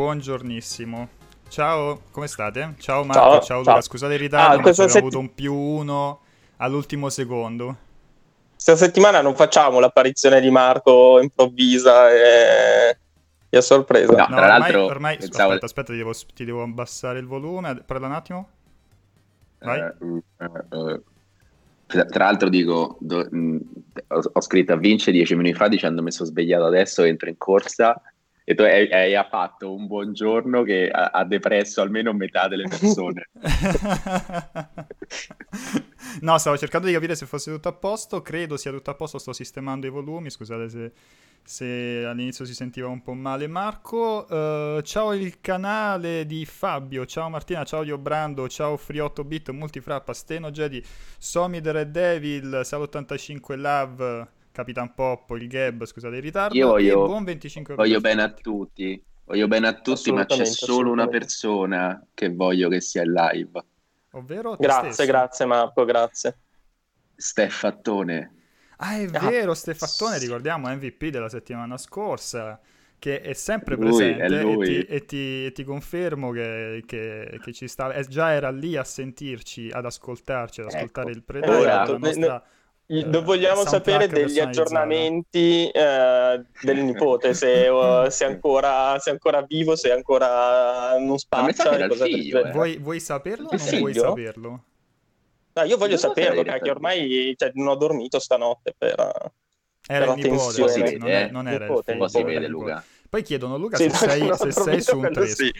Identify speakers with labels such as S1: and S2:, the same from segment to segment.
S1: buongiornissimo. Ciao, come state? Ciao Marco, ciao, ciao Luca,
S2: ciao.
S1: scusate il ritardo,
S2: Ah,
S1: ma
S2: setti-
S1: avuto un più uno all'ultimo secondo.
S2: Questa settimana non facciamo l'apparizione di Marco improvvisa e, e a sorpresa.
S3: No.
S1: No,
S3: tra
S1: ormai,
S3: l'altro,
S1: ormai
S3: pensavo-
S1: aspetta, aspetta, ti devo, ti devo abbassare il volume. Parla un attimo. Vai.
S3: Eh, eh, eh. Tra tra l'altro dico, do- mh, ho, ho scritto a Vince dieci minuti fa dicendo mi sono svegliato adesso, entro in corsa e tu hai, hai- fatto un buongiorno che ha, ha depresso almeno metà delle persone.
S1: no, stavo cercando di capire se fosse tutto a posto. Credo sia tutto a posto. Sto sistemando i volumi. Scusate se, se all'inizio si sentiva un po' male. Marco, eh, ciao il canale di Fabio. Ciao Martina. Ciao Diobrando. Ciao Free 8 bit Multifrappa. Steno Jedi. Somi the Red Devil. Sal85 Love. Capitan Poppo. Il Gab. Scusate il ritardo.
S3: Io voglio-
S1: e buon 25
S3: Voglio bene a tutti, voglio bene a tutti, ma c'è solo una persona che voglio che sia in live,
S1: Ovvero te
S2: Grazie,
S1: stesso.
S2: grazie Marco, grazie.
S3: Steffattone.
S1: Ah, è
S2: Ah.
S1: vero, Stefattone, ricordiamo MVP della settimana scorsa, che è sempre
S3: Lui,
S1: presente
S3: è lui.
S1: E, ti, e ti- e ti confermo che, che- che ci sta, eh, già era lì a sentirci, ad ascoltarci, ad
S3: Ecco.
S1: ascoltare il predatore,
S3: Ora-
S1: la
S2: Esatto,
S1: nostra...
S2: I-
S1: eh,
S2: do- vogliamo sapere degli aggiornamenti eh, del nipote, se, uh, se, è ancora, se è ancora vivo, se è ancora non spaccia.
S3: figlio, eh.
S1: Vuoi, vuoi saperlo o
S2: Il
S1: non vuoi
S2: figlio?
S1: saperlo?
S2: No, io voglio
S3: Non
S2: saperlo, perché ormai cioè, non ho dormito stanotte per...
S1: Era
S2: Però
S1: il nipote, ragazzi, non, è-
S3: eh.
S1: non era il
S2: Nipote,
S1: figlio.
S3: Un
S1: il
S3: vede
S1: nipote.
S3: Luca.
S1: Poi chiedono, Luca,
S2: Sì,
S1: se sei, se sei su un tresco.
S2: sì.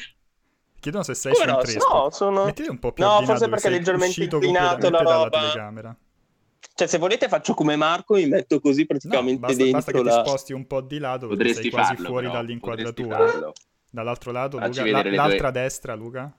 S1: Chiedono se sei
S2: Come
S1: su un
S2: no?
S1: tresco.
S2: No, sono-
S1: Mettiti un po' più
S2: No, forse perché
S1: sei
S2: leggermente inclinato la
S1: dalla
S2: roba.
S1: telecamera.
S2: Cioè, se volete faccio come Marco, mi metto così
S1: No,
S2: praticamente
S1: basta,
S2: dentro
S1: basta che
S2: la...
S1: ti sposti un po' di lato perché
S3: Potresti
S1: sei quasi
S3: farlo,
S1: fuori
S3: però,
S1: dall'inquadratura. Dall'altro lato,
S3: Facci
S1: Luca, la- l'altra
S3: tue-
S1: destra, Luca.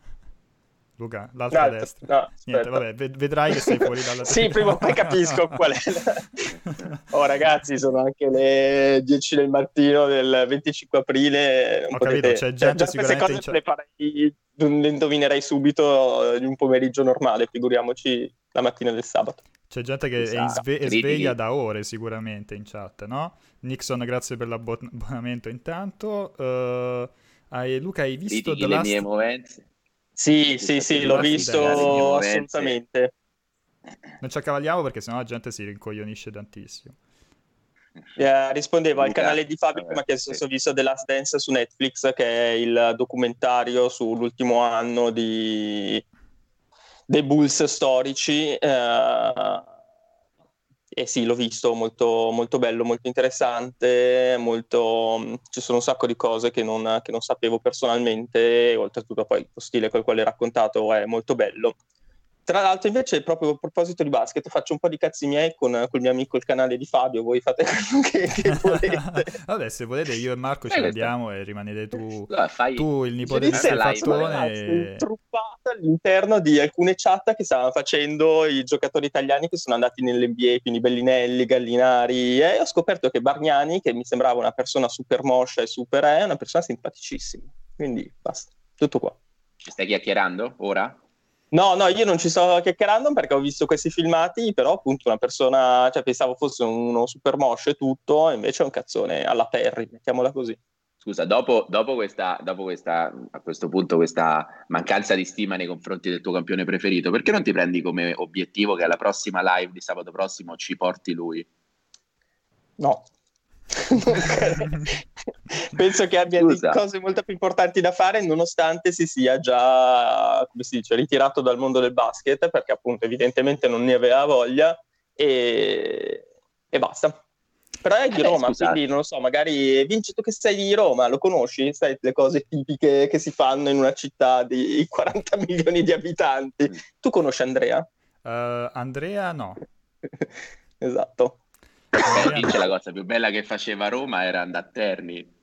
S1: Luca, l'altra
S2: No,
S1: destra.
S2: no,
S1: Niente, vabbè, ved- vedrai che sei fuori dalla
S2: Sì, prima o poi capisco qual è. la- Oh ragazzi, sono anche le 10 del mattino del 25 aprile. non
S1: Ho
S2: potete-
S1: capito, c'è gente
S2: queste
S1: sicuramente
S2: cose
S1: in
S2: le, farei, le indovinerei subito di un pomeriggio normale, figuriamoci la mattina del sabato.
S1: C'è gente che è, in
S3: Esatto,
S1: sve- è
S3: critichi.
S1: sveglia da ore sicuramente in chat, no? Nixon, grazie per l'abbonamento intanto. Eh, hai- Luca, hai visto
S3: Critichi
S1: The
S3: le
S1: Last...
S3: mie movenze.
S2: Sì,
S3: Sì,
S2: sì, l'ho visto assolutamente.
S1: Non ci accavalliamo perché sennò la gente si rincoglionisce tantissimo.
S2: Eh, rispondevo al canale di Fabio che mi ha chiesto
S3: sì.
S2: se ho visto The Last Dance su Netflix, che è il documentario sull'ultimo anno di... dei Bulls storici. eh, E sì, l'ho visto, molto, molto bello, molto interessante, molto... ci sono un sacco di cose che non, che non sapevo personalmente, oltretutto poi lo stile col quale è raccontato è molto bello. Tra l'altro, invece, proprio a proposito di basket, faccio un po' di cazzi miei con col mio amico il canale di Fabio. Voi fate quello che, che volete.
S1: Vabbè, se volete io e Marco ci
S3: Eh, questa-
S1: andiamo e rimanete tu,
S3: Allora, fai...
S1: tu il nipote di
S2: Ci
S1: Stefattone e...
S2: intruppata all'interno di alcune chat che stavano facendo i giocatori italiani che sono andati nell'NBA, quindi Bellinelli, Gallinari, e ho scoperto che Bargnani, che mi sembrava una persona super moscia e super è, una persona simpaticissima. Quindi basta, tutto qua.
S3: Ci stai chiacchierando ora?
S2: No, no, io non ci sto chiacchierando perché ho visto questi filmati, però appunto una persona, cioè pensavo fosse uno super moscio e tutto, invece è un cazzone alla Perry, mettiamola così.
S3: Scusa, dopo, dopo questa, dopo questa, a questo punto, questa mancanza di stima nei confronti del tuo campione preferito, perché non ti prendi come obiettivo che alla prossima live di sabato prossimo ci porti lui?
S2: No. Penso che abbia cose molto più importanti da fare, nonostante si sia già, come si dice, ritirato dal mondo del basket, perché appunto evidentemente non ne aveva voglia e, e basta. Però è di
S3: Eh beh,
S2: Roma,
S3: scusate.
S2: quindi non lo so, magari Vinci tu che sei di Roma, lo conosci? Sai le cose tipiche che si fanno in una città di 40 milioni di abitanti.
S3: Mm.
S2: Tu conosci Andrea?
S1: Eh, Andrea no.
S2: esatto.
S3: Vince, la cosa più bella che faceva Roma era andare a Terni.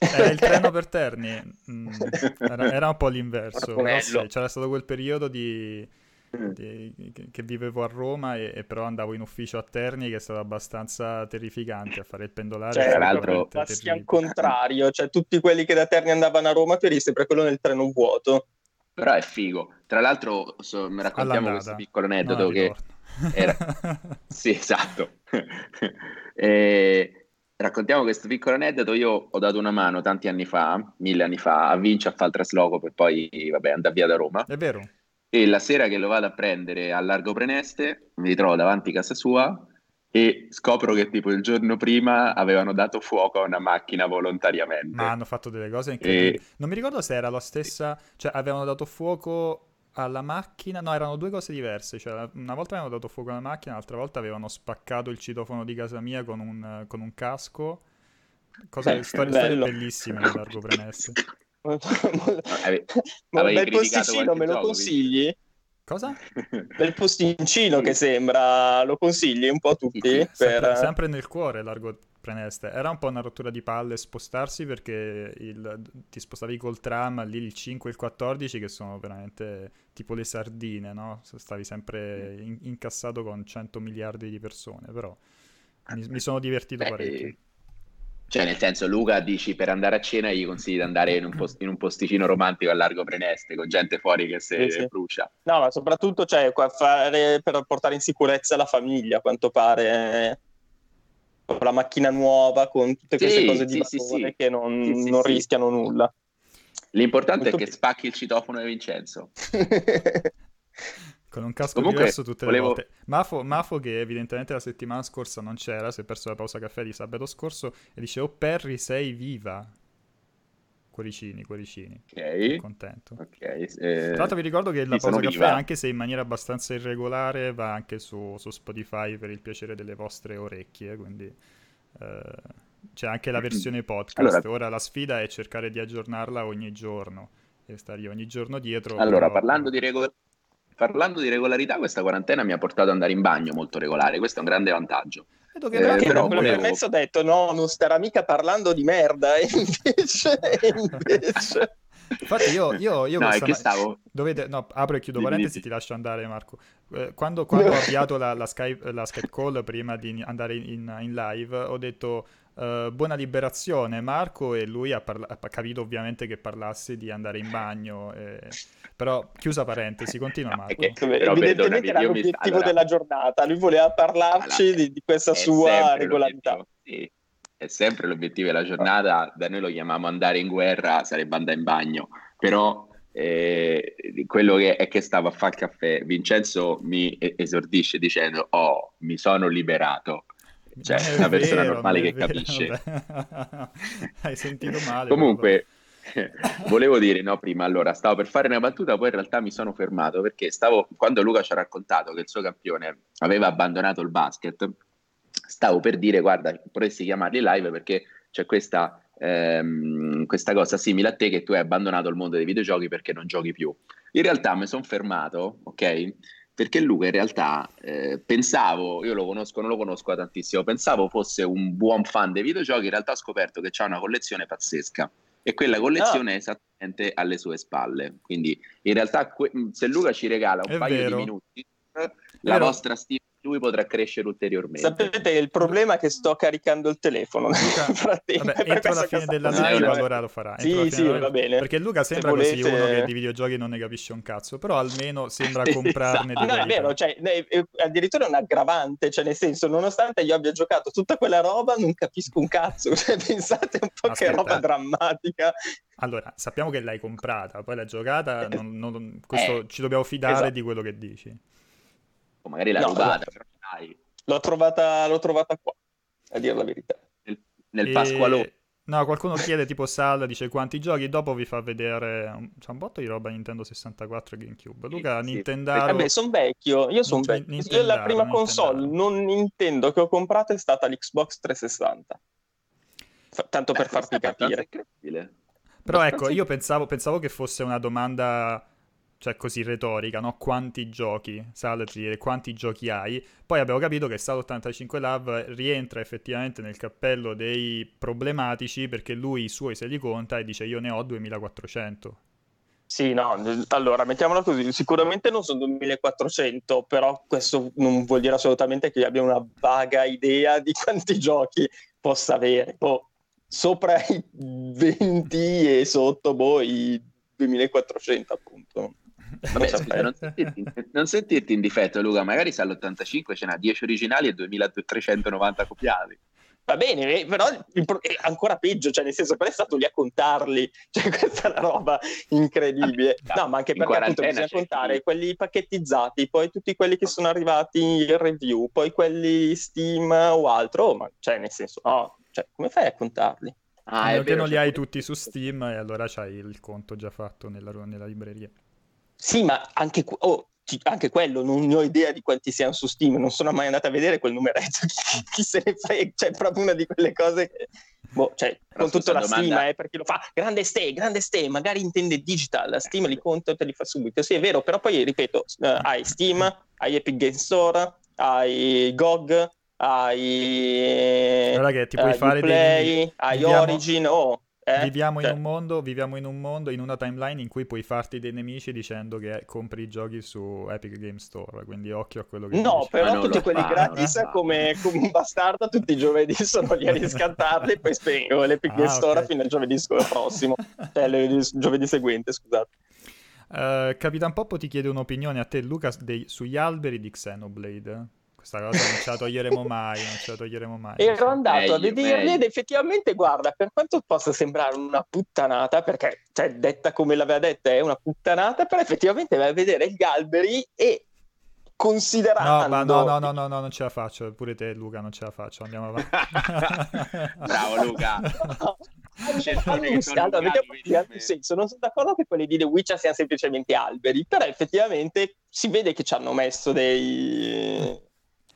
S1: Era il treno per Terni. Mm, era, era un po' l'inverso. Sì, c'era stato quel periodo di, di- che, vivevo a Roma e, e però andavo in ufficio a Terni che è stato abbastanza terrificante a fare il pendolare.
S2: Cioè,
S3: tra l'altro-
S2: passi al contrario, cioè tutti quelli che da Terni andavano a Roma, tu eri sempre quello nel treno vuoto.
S3: Però è figo. Tra l'altro, so- mi raccontiamo
S1: All'andata.
S3: questo piccolo aneddoto
S1: al
S3: che
S1: ritorno.
S3: Era- Sì, esatto. Eh, raccontiamo questo piccolo aneddoto. Io ho dato una mano tanti anni fa, mille anni fa, a Vince a fare il trasloco per poi, vabbè, andare via da Roma.
S1: È vero.
S3: E la sera che lo vado a prendere a Largo Preneste, mi ritrovo davanti a casa sua e scopro che tipo il giorno prima avevano dato fuoco a una macchina volontariamente.
S1: Ma hanno fatto delle cose incredibili. E... Non mi ricordo se era la stessa, cioè avevano dato fuoco alla macchina, no, erano due cose diverse. Cioè, una volta avevano dato fuoco alla macchina, l'altra volta avevano spaccato il citofono di casa mia con un, con un casco. Cose, storie, storie bellissime nel largo premesse.
S2: Ma un bel posticino me lo consigli?
S1: Cosa?
S2: Bel postincino che sembra, lo consigli un po' a tutti?
S1: Sempre, per... sempre, nel cuore largo. Era un po' una rottura di palle spostarsi perché il, ti spostavi col tram, lì il 5 e il 14 che sono veramente tipo le sardine, no? Stavi sempre in, incassato con 100 miliardi di persone, però mi, mi sono divertito Beh, parecchio.
S3: Cioè, nel senso, Luca dici per andare a cena gli consigli di andare in un, post- in un posticino romantico a largo Preneste con gente fuori che si sì, sì. brucia.
S2: No, ma soprattutto cioè, fare per portare in sicurezza la famiglia, a quanto pare. Con la macchina nuova, con tutte queste sì, cose di sì, sì, che non, non rischiano nulla.
S3: L'importante Molto è che spacchi il citofono di Vincenzo.
S1: Con un casco Comunque, diverso tutte volevo... le volte. Mafo, Mafo, che evidentemente la settimana scorsa non c'era, si è perso la pausa caffè di sabato scorso, e dice, oh Perry, sei viva. Cuoricini, cuoricini.
S3: Ok.
S1: Contento.
S3: Ok. Eh...
S1: Tra l'altro vi ricordo che la pausa caffè, viva. anche se in maniera abbastanza irregolare, va anche su, su Spotify per il piacere delle vostre orecchie, quindi... Eh, c'è anche la versione podcast. Allora... Ora la sfida è cercare di aggiornarla ogni giorno e stare ogni giorno dietro.
S3: Allora, però... parlando di regolare parlando di regolarità, questa quarantena mi ha portato ad andare in bagno molto regolare, questo è un grande vantaggio.
S2: Vedo che eh, però volevo... messo ha detto no, non starà mica parlando di merda, e invece... invece...
S1: Infatti io, io, io
S3: no, questa... stavo...
S1: Dovete... No, apro e chiudo parentesi, ti lascio andare Marco. Eh, quando, quando ho avviato la, la, Skype, la, Skype, call prima di andare in, in live, ho detto uh, buona liberazione Marco e lui ha, parla- ha, capito ovviamente che parlassi di andare in bagno. E... Però, chiusa parentesi, continua Marco.
S2: Che, però, evidentemente era l'obiettivo allora... della giornata, lui voleva parlarci allora, di, di, questa sua regolarità.
S3: Sì, è sempre l'obiettivo della giornata, da noi lo chiamiamo andare in guerra, sarebbe andare in bagno, però eh, quello che è che stavo a fare il caffè, Vincenzo mi esordisce dicendo, oh, mi sono liberato. Cioè, è una persona vero, normale che vero, capisce.
S1: Hai sentito male.
S3: Comunque... Volevo dire, no, prima, allora, stavo per fare una battuta, poi in realtà mi sono fermato perché stavo, quando Luca ci ha raccontato che il suo campione aveva abbandonato il basket, stavo per dire, guarda, potresti chiamarli live perché c'è questa, ehm, questa cosa simile a te che tu hai abbandonato il mondo dei videogiochi perché non giochi più. In realtà mi sono fermato, ok? Perché Luca in realtà eh, pensavo, io lo conosco, non lo conosco tantissimo, pensavo fosse un buon fan dei videogiochi, in realtà ho scoperto che c'ha una collezione pazzesca e quella collezione ah. è esattamente alle sue spalle. Quindi in realtà se Luca ci regala un è paio vero. di minuti, la vostra stima lui potrà crescere ulteriormente.
S2: Sapete, il problema è che sto caricando il telefono
S1: Luca, vabbè, entro la fine della live allora lo farà.
S2: Sì, sì, va bene.
S1: Perché Luca sembra volete... così uno che di videogiochi non ne capisce un cazzo, però almeno sembra comprarne
S2: esatto. No, è vero, cioè, addirittura è un aggravante, cioè nel senso, nonostante io abbia giocato tutta quella roba, non capisco un cazzo, cioè, pensate un po' Aspetta. che roba drammatica.
S1: Allora, sappiamo che l'hai comprata, poi l'hai giocata, non, non, questo, eh, ci dobbiamo fidare esatto. di quello che dici
S3: o magari l'ha no, rubata, però
S2: dai. L'ho trovata, l'ho trovata qua, a dire la verità.
S3: Nel, nel e... Pasqualo.
S1: No, qualcuno chiede tipo Sal, dice quanti giochi, dopo vi fa vedere, c'è un botto di roba Nintendo 64 e GameCube. Luca, sì, Nintendo...
S2: Sì. Vabbè, sono vecchio, io sono vecchio. Io la prima console non Nintendo che ho comprato è stata l'Xbox 360. F- tanto Beh, per farti capire.
S1: Però ecco, io pensavo, pensavo che fosse una domanda cioè così retorica, no? Quanti giochi, Salary, quanti giochi hai? Poi abbiamo capito che Sal 85 Love rientra effettivamente nel cappello dei problematici perché lui i suoi se li conta e dice io ne ho 2400.
S2: Sì, no, allora mettiamola così, sicuramente non sono 2400, però questo non vuol dire assolutamente che io abbia una vaga idea di quanti giochi possa avere. Boh, sopra i 20 e sotto boh, i 2400 appunto.
S3: Vabbè, scusa, non, sentirti, non, sentirti, in difetto, Luca. Magari se all'85 ce n'ha 10 originali e 2390 copiati.
S2: Va bene, però è ancora peggio, cioè nel senso che è stato lì a contarli, cioè questa è una roba incredibile. No, ma anche perché appunto bisogna contare quelli pacchettizzati, poi tutti quelli che sono arrivati in review, poi quelli Steam o altro, ma cioè nel senso, no, cioè, come fai a contarli?
S1: Ah, è che non li hai tutti su Steam e allora c'hai il conto già fatto nella, nella libreria.
S2: Sì, ma anche, oh, anche, quello non ho idea di quanti siano su Steam, non sono mai andato a vedere quel numeretto, chi, chi se ne frega, cioè proprio una di quelle cose che... Boh, cioè, con tutta la domanda... stima, eh, per chi lo fa, grande ste, grande ste, magari intende digital, la Steam li conta e te li fa subito. Sì, è vero, però poi ripeto, uh, hai Steam, hai Epic Game Store, hai GOG, hai
S1: allora che ti puoi uh, fare
S2: Play, dei... hai. Origin, oh,
S1: eh? Viviamo, cioè... in mondo, viviamo, in un mondo, in una timeline in cui puoi farti dei nemici dicendo che compri i giochi su Epic Game Store, quindi occhio a quello che
S2: No,
S1: dici.
S2: però ah, tutti quelli fa, gratis come, come, un bastardo tutti i giovedì sono lì a riscattarli e poi spengo l'Epic ah, Game okay. Store fino al giovedì prossimo, cioè il giovedì seguente, scusate.
S1: Uh, Capitan Poppo ti chiede un'opinione a te, Luca, dei, sugli alberi di Xenoblade. Questa cosa non ce la toglieremo mai, non ce la toglieremo mai.
S2: Ero andato meglio, a vederli ed effettivamente, guarda, per quanto possa sembrare una puttanata, perché, cioè, detta come l'aveva detta, è una puttanata, però effettivamente vai a vedere gli alberi e considerando...
S1: No, no, no, no, no, no, non ce la faccio, pure te Luca non ce la faccio, andiamo avanti.
S3: Bravo Luca.
S2: allora, senso. Non sono d'accordo che quelli di The Witcher siano semplicemente alberi, però effettivamente si vede che ci hanno messo dei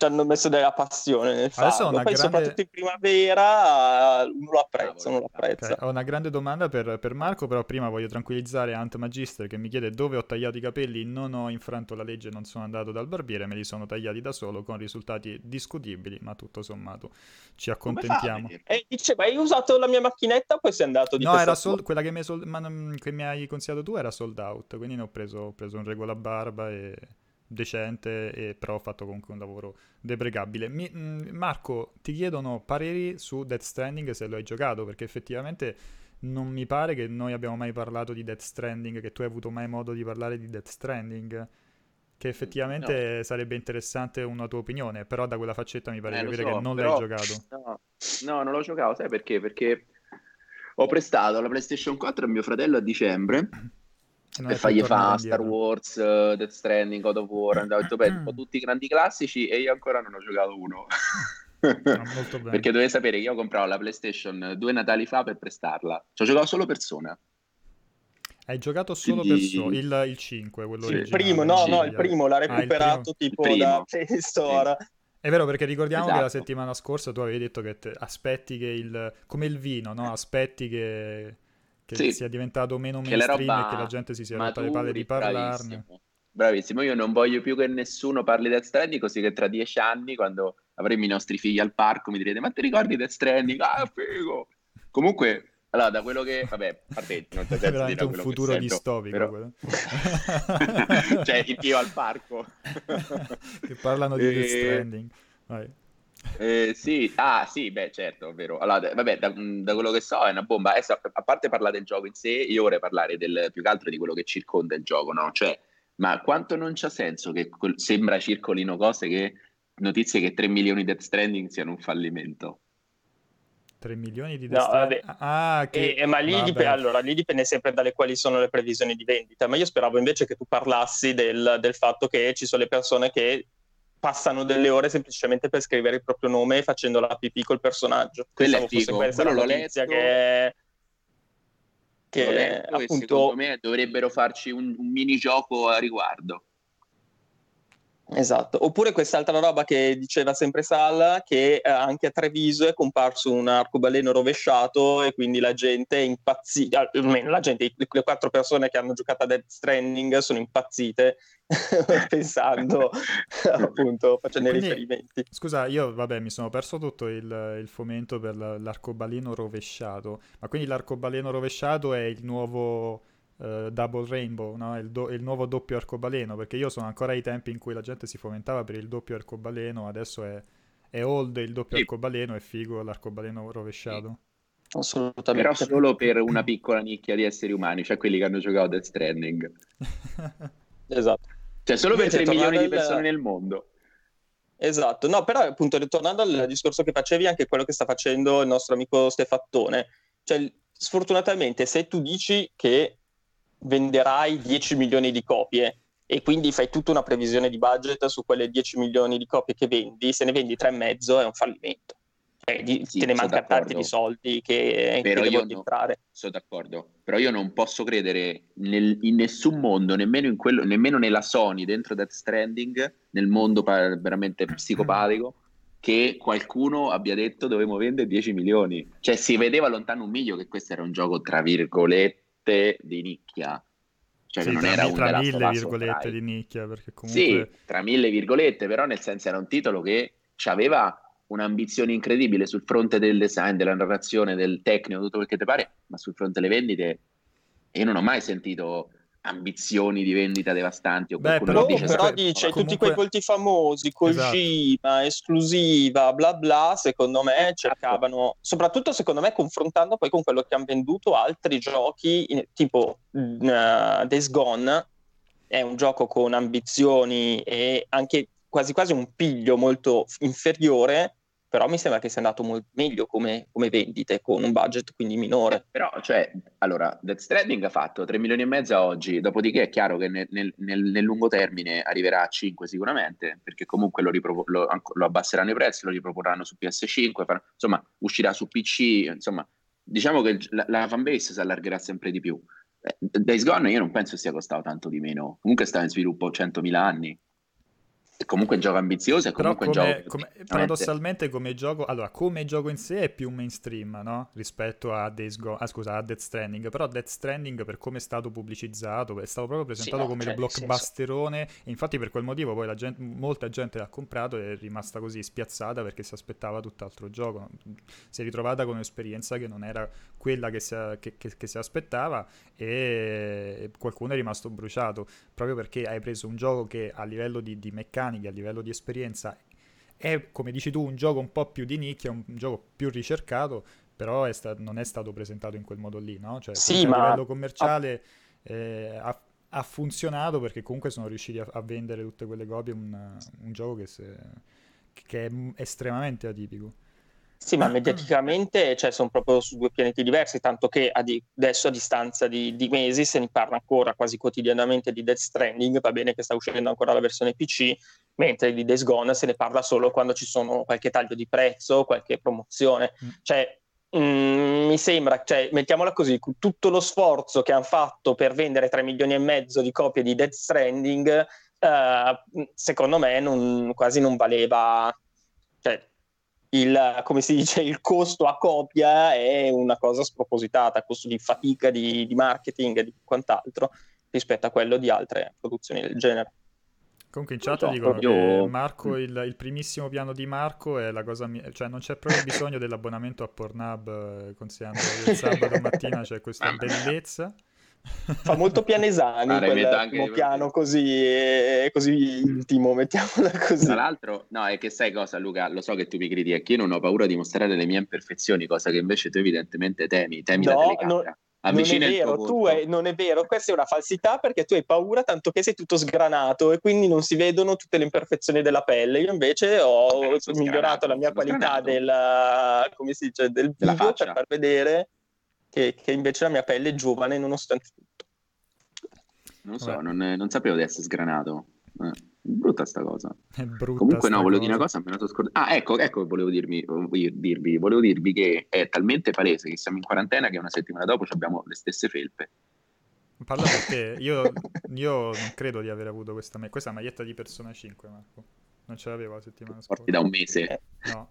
S2: ci hanno messo della passione nel farlo. Poi grande... soprattutto in primavera uno lo apprezza, uno lo apprezza.
S1: Okay. Ho una grande domanda per, per, Marco, però prima voglio tranquillizzare Ant Magister che mi chiede dove ho tagliato i capelli, non ho infranto la legge, non sono andato dal barbiere, me li sono tagliati da solo con risultati discutibili, ma tutto sommato ci accontentiamo.
S2: E dice, ma hai usato la mia macchinetta poi sei andato di
S1: No, era sold... quella che mi, sold... ma, che mi, hai consigliato tu era sold out, quindi ne ho preso, ho preso un regola barba e decente, e però ho fatto comunque un lavoro deprecabile. Mi, mm, Marco, ti chiedono pareri su Death Stranding se lo hai giocato, perché effettivamente non mi pare che noi abbiamo mai parlato di Death Stranding, che tu hai avuto mai modo di parlare di Death Stranding. Che effettivamente no. sarebbe interessante una tua opinione, però da quella faccetta mi pare eh, capire so, che non però... l'hai giocato.
S3: No, no, non l'ho giocato, sai perché? Perché ho prestato la PlayStation 4 a mio fratello a dicembre per fargli fa Star Wars, uh, Death Stranding, God of War, andavo detto, beh, tutti i grandi classici e io ancora non ho giocato uno. Perché dovete sapere che io compravo la PlayStation due Natali fa per prestarla. Ci ho giocato solo persona.
S1: Hai giocato solo Quindi... Persona, il, il 5, quello sì,
S2: Il primo, no, no, il primo l'ha recuperato ah, tipo da Play Store. Sì.
S1: È vero perché ricordiamo esatto. che la esatto. settimana scorsa tu avevi detto che te, aspetti che il... come il vino, no? Aspetti che che sì. sia diventato meno mainstream e che la gente si sia rotta le palle di parlarne.
S3: Bravissimo. bravissimo. io non voglio più che nessuno parli Death Stranding così che tra dieci anni quando avremo i nostri figli al parco mi direte ma ti ricordi Death Stranding? Ah figo! Comunque allora, da quello che, vabbè, a parte, non ti
S1: senso dire un futuro sento, distopico. Però...
S3: cioè, io al parco.
S1: che parlano di e... Death Stranding. Vai.
S3: Eh, sì, ah sì, beh certo, è vero. Allora, vabbè, da, da, quello che so è una bomba. Adesso, a parte parlare del gioco in sé, io vorrei parlare del, più che altro di quello che circonda il gioco, no? Cioè, ma quanto non c'ha senso che quel, sembra circolino cose che, notizie che 3 milioni di Death Stranding siano un fallimento?
S1: 3 milioni di Death no, Stranding? Ah,
S2: che... eh, ma lì dipende, allora, lì dipende sempre dalle quali sono le previsioni di vendita, ma io speravo invece che tu parlassi del, del fatto che ci sono le persone che passano delle ore semplicemente per scrivere il proprio nome facendo la pipì col personaggio.
S3: Quello è figo, quello l'ho letto.
S2: Che, che appunto...
S3: secondo me dovrebbero farci un, un minigioco a riguardo.
S2: Esatto, oppure quest'altra roba che diceva sempre Sal, che eh, anche a Treviso è comparso un arcobaleno rovesciato e quindi la gente è impazzita, almeno la gente, le quattro persone che hanno giocato a Death Stranding sono impazzite pensando appunto facendo quindi, riferimenti.
S1: Scusa, io vabbè mi sono perso tutto il, il fomento per l'arcobaleno rovesciato, ma quindi l'arcobaleno rovesciato è il nuovo uh, Double Rainbow, no? il, do- il, nuovo doppio arcobaleno, perché io sono ancora ai tempi in cui la gente si fomentava per il doppio arcobaleno, adesso è, è old il doppio sì. arcobaleno, è figo l'arcobaleno rovesciato.
S3: Sì. Assolutamente. Però solo per una piccola nicchia di esseri umani, cioè quelli che hanno giocato Death Stranding.
S2: esatto.
S3: Cioè solo per 3 milioni di persone nel mondo.
S2: esatto. No, però appunto ritornando al discorso che facevi, anche quello che sta facendo il nostro amico Stefattone, cioè sfortunatamente se tu dici che venderai 10 milioni di copie e quindi fai tutta una previsione di budget su quelle 10 milioni di copie che vendi, se ne vendi 3,5 è un fallimento. Cioè, di, sì, te ne mancano tanti di soldi che,
S3: Però
S2: che
S3: io
S2: devono entrare.
S3: sono d'accordo, però io non posso credere nel, in nessun mondo, nemmeno, in quello, nemmeno nella Sony, dentro Death Stranding, nel mondo pa- veramente psicopatico, che qualcuno abbia detto dovevo vendere 10 milioni. Cioè si vedeva lontano un miglio che questo era un gioco, tra virgolette, di nicchia. Cioè
S1: Sì,
S3: che non
S1: tra,
S3: era un
S1: tra mille virgolette di nicchia, perché comunque...
S3: Sì, tra mille virgolette, però nel senso era un titolo che aveva un'ambizione incredibile sul fronte del design, della narrazione, del tecnico, tutto quel che ti pare, ma sul fronte delle vendite io non ho mai sentito ambizioni di vendita devastanti o
S1: Beh,
S3: qualcuno
S1: però-
S3: dice
S2: però dice
S1: comunque-
S2: tutti quei volti famosi, Kojima, esclusiva, bla bla, secondo me cercavano, soprattutto secondo me confrontando poi con quello che hanno venduto altri giochi, in- tipo eh, Days Gone, è un gioco con ambizioni e anche quasi quasi un piglio molto inferiore, però mi sembra che sia andato molto meglio come, come vendite, con un budget quindi minore.
S3: Però, cioè, allora, Death Stranding ha fatto 3 milioni e mezzo oggi, dopodiché è chiaro che nel, nel- nel- lungo termine arriverà a 5 sicuramente, perché comunque lo, ripropo- lo- lo abbasseranno i prezzi, lo riproporranno su PS5, faranno- insomma, uscirà su PC, insomma, diciamo che la, la fanbase si allargherà sempre di più. Eh, Days Gone io non penso sia costato tanto di meno, comunque sta in sviluppo 100.000 anni. È comunque un gioco ambizioso, è comunque un
S1: come,
S3: gioco...
S1: come- paradossalmente come gioco, allora come gioco in sé è più mainstream, no? Rispetto a Gone, ah, scusa, a Death Stranding, però Death Stranding per come è stato pubblicizzato, è stato proprio presentato
S2: no,
S1: come
S2: cioè,
S1: il blockbusterone e infatti per quel motivo poi la gente- molta gente l'ha comprato e è rimasta così spiazzata perché si aspettava tutt'altro gioco. Si è ritrovata con un'esperienza che non era quella che si, che- che- che si aspettava e qualcuno è rimasto bruciato proprio perché hai preso un gioco che a livello di, di meccaniche, a livello di esperienza è, come dici tu, un gioco un po' più di nicchia, un gioco più ricercato, però è sta- non è stato presentato in quel modo lì, no? Cioè,
S2: Sì,
S1: finché a
S2: ma-
S1: livello commerciale eh, ha, ha funzionato perché comunque sono riusciti a, a vendere tutte quelle copie, un, un gioco che, se- che è estremamente atipico.
S2: Sì, ma mediaticamente cioè, sono proprio su due pianeti diversi, tanto che adesso a distanza di, di mesi se ne parla ancora quasi quotidianamente di Death Stranding, va bene che sta uscendo ancora la versione PC, mentre di Days Gone se ne parla solo quando ci sono qualche taglio di prezzo, qualche promozione.
S1: Mm.
S2: Cioè, mm, mi sembra, cioè, mettiamola così, tutto lo sforzo che hanno fatto per vendere 3 milioni e mezzo di copie di Death Stranding, eh, secondo me non- quasi non valeva... Il, come si dice, il costo a copia è una cosa spropositata, costo di fatica, di, di marketing e di quant'altro rispetto a quello di altre produzioni del genere.
S1: Comunque in chat
S3: so,
S1: dicono
S3: proprio-
S1: che Marco, il, il primissimo piano di Marco è la cosa, mi- cioè non c'è proprio bisogno dell'abbonamento a Pornhub, eh, considerando che il sabato mattina c'è questa
S3: mia.
S1: bellezza.
S2: Fa molto pianesani
S3: Guarda,
S2: quel
S3: anche-
S2: primo piano così, eh, così intimo, mettiamola così.
S3: Tra l'altro, no, è che sai cosa, Luca? Lo so che tu mi critichi, io non ho paura di mostrare le mie imperfezioni, cosa che invece tu evidentemente temi, temi
S2: No,
S3: telecamera.
S2: non- Non è vero, tu è, non è vero, questa è una falsità perché tu hai paura tanto che sei tutto sgranato e quindi non si vedono tutte le imperfezioni della pelle. Io invece ho migliorato
S3: sgranato,
S2: la mia qualità
S3: sgranato.
S2: del, come si dice, del
S3: Della
S2: video per far vedere che, che invece la mia pelle è giovane nonostante tutto.
S3: Non lo so, non, non sapevo di essere sgranato. Eh, brutta sta cosa.
S1: È brutta
S3: Comunque no, volevo dire una cosa, me la sono scordata. Ah, ecco, ecco che volevo dirmi, dirvi, volevo dirvi che è talmente palese che siamo in quarantena che una settimana dopo abbiamo le stesse felpe.
S1: Parla per te, io, io non credo di aver avuto questa, ma- questa maglietta di Persona 5, Marco. Non ce l'avevo la settimana
S3: Porti
S1: scorsa.
S3: da un mese.
S1: No.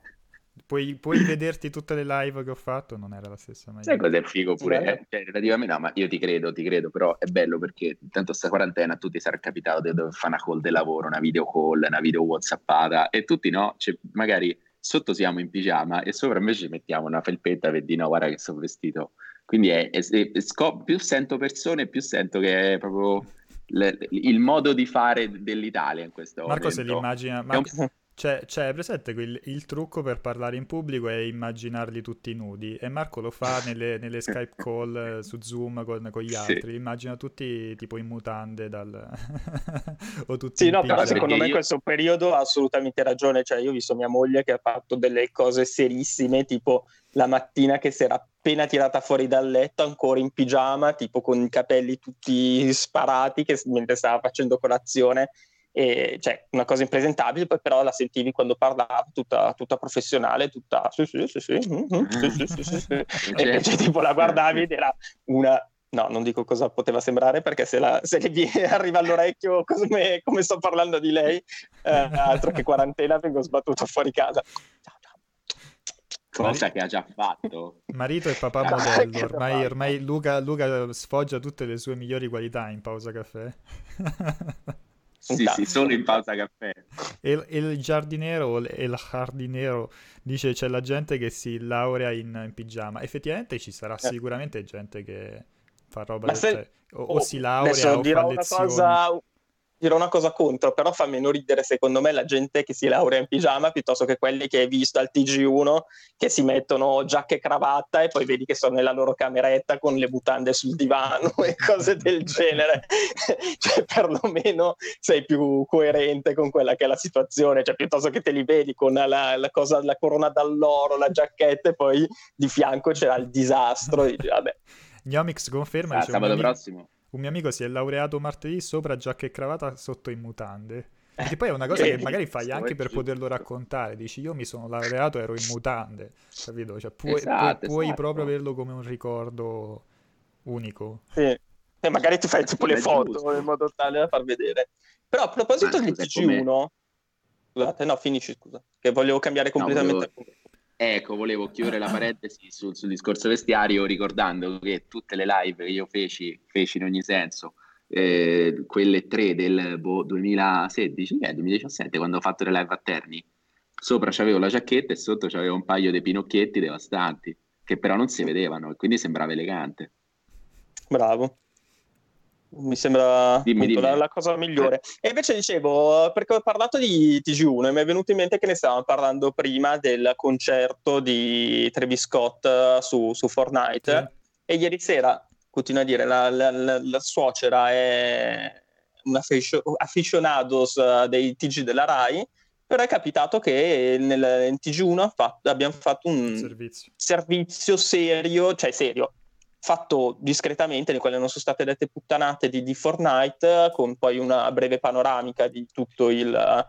S1: Puoi, puoi vederti tutte le live che ho fatto, non era la stessa
S3: Sai
S1: maglietta.
S3: cos'è figo pure? Eh? Cioè, relativamente, no, ma io ti credo, ti credo, però è bello perché tanto sta quarantena a tutti sarà capitato di dover fare una call del lavoro, una video call, una video whatsappata e tutti no, cioè, magari sotto siamo in pigiama e sopra invece ci mettiamo una felpetta per dire no, guarda che sono vestito. Quindi è, è- è- scop- più sento persone, più sento che è proprio le- il modo di fare dell'Italia in questo
S1: Marco se
S3: momento.
S1: l'immagina,
S3: È
S1: Cioè, cioè presente il, il, trucco per parlare in pubblico è immaginarli tutti nudi? E Marco lo fa nelle, nelle Skype call eh, su Zoom con, con gli altri, sì. immagina tutti tipo in mutande dal...
S2: o tutti Sì, no, però secondo me in questo periodo ha assolutamente ragione, cioè io ho visto mia moglie che ha fatto delle cose serissime, tipo la mattina che si era appena tirata fuori dal letto ancora in pigiama, tipo con i capelli tutti sparati che, mentre stava facendo colazione e, cioè una cosa impresentabile, poi però la sentivi quando parlava tutta, tutta professionale, tutta sì sì sì sì, mm-hmm, sì, sì, sì, sì. e invece tipo la guardavi ed era una No, non dico cosa poteva sembrare perché se, la, se le arriva all'orecchio come, come, sto parlando di lei, eh, altro che quarantena, vengo sbattuto fuori casa.
S3: Cosa Mari... che ha già fatto.
S1: Marito e papà modello. Ormai, ormai Luca, Luca sfoggia tutte le sue migliori qualità in pausa caffè.
S3: Sì, sì, solo in pausa caffè.
S1: E, il giardinero e il giardinero dice c'è la gente che si laurea in, in pigiama. Effettivamente ci sarà eh. sicuramente gente che fa roba se... o, o, si laurea o fa lezioni. Cosa,
S2: dirò una cosa contro, però fa meno ridere secondo me la gente che si laurea in pigiama piuttosto che quelli che hai visto al TG1 che si mettono giacca e cravatta e poi vedi che sono nella loro cameretta con le mutande sul divano e cose del genere. cioè, perlomeno sei più coerente con quella che è la situazione, cioè piuttosto che te li vedi con la, la, cosa, la corona d'alloro, la giacchetta e poi di fianco c'era il disastro. Vabbè.
S1: Gnomix conferma.
S3: Ah, sabato prossimo
S1: un mio amico si è laureato martedì sopra giacca e cravatta sotto in mutande. Perché poi è una cosa che magari fai anche per poterlo raccontare. Dici, io mi sono laureato, ero in mutande, capito? Cioè, puoi, esatto, puoi, esatto. proprio averlo come un ricordo unico.
S2: Sì. E magari ti fai tipo le foto giusto. in modo tale da far vedere. Però a proposito del TG1, scusate, no, finisci, scusa, che volevo cambiare completamente
S3: no, volevo... Ecco, volevo chiudere la parentesi sul, sul, discorso vestiario ricordando che tutte le live che io feci, feci in ogni senso, eh, quelle tre del boh, 2016, eh, 2017, quando ho fatto le live a Terni, sopra c'avevo la giacchetta e sotto c'avevo un paio di pinocchietti devastanti, che però non si vedevano e quindi sembrava elegante.
S2: Bravo mi sembra dimmi, dimmi. La, la, cosa migliore. E invece dicevo, perché ho parlato di TG1 e mi è venuto in mente che ne stavamo parlando prima del concerto di Travis Scott eh, su, su Fortnite sì. e ieri sera, continuo a dire, la, la, la suocera è un aficionados eh, dei TG della RAI, però è capitato che nel, in TG1 fatto, abbiamo fatto un servizio. servizio serio, cioè serio, fatto discretamente, nel quale non sono state dette puttanate di, di Fortnite, con poi una breve panoramica di tutto il,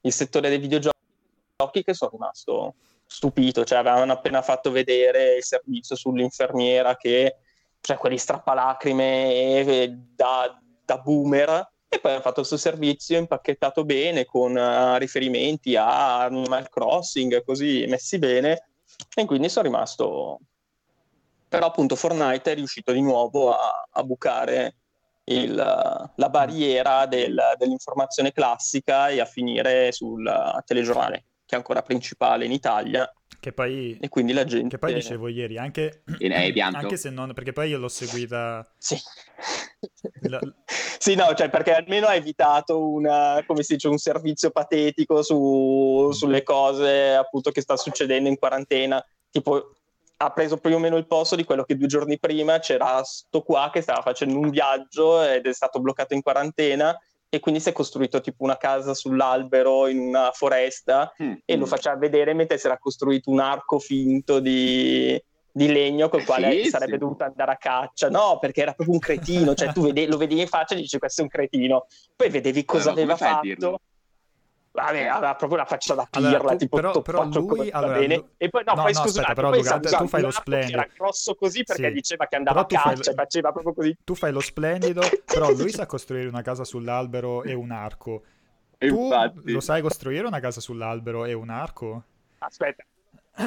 S2: il settore dei videogiochi, che sono rimasto stupito, cioè avevano appena fatto vedere il servizio sull'infermiera che, cioè quelli strappalacrime da, da boomer, e poi hanno fatto questo servizio impacchettato bene con uh, riferimenti a Animal Crossing, così messi bene, e quindi sono rimasto però appunto Fortnite è riuscito di nuovo a, a bucare il, la barriera del, dell'informazione classica e a finire sul telegiornale, che è ancora principale in Italia.
S1: Che poi,
S2: e quindi la gente...
S1: Che poi dicevo ieri, anche, anche se non... Perché poi io l'ho seguita...
S2: Sì. La... sì, no, cioè perché almeno ha evitato una, come si dice, un servizio patetico su, sulle cose appunto che sta succedendo in quarantena. Tipo, ha preso più o meno il posto di quello che due giorni prima c'era sto qua che stava facendo un viaggio ed è stato bloccato in quarantena e quindi si è costruito tipo una casa sull'albero in una foresta mm, e mm. lo faceva vedere mentre si era costruito un arco finto di, di legno col quale sì, sarebbe dovuto andare a caccia. No, perché era proprio un cretino, cioè tu vede, lo vedevi in faccia e dici questo è un cretino. Poi vedevi cosa allora, aveva fatto Vabbè, aveva proprio la faccia da pirla, allora, tu, tipo
S1: però, però lui, allora,
S2: bene. Lui... E poi no, no poi no, scusate,
S1: però
S2: poi
S1: Luca, tu fai lo splendido.
S2: Era grosso così perché sì. diceva che andava a caccia, lo... faceva proprio così.
S1: Tu fai lo splendido, però lui sa costruire una casa sull'albero e un arco. Tu Infatti. lo sai costruire una casa sull'albero e un arco?
S2: Aspetta.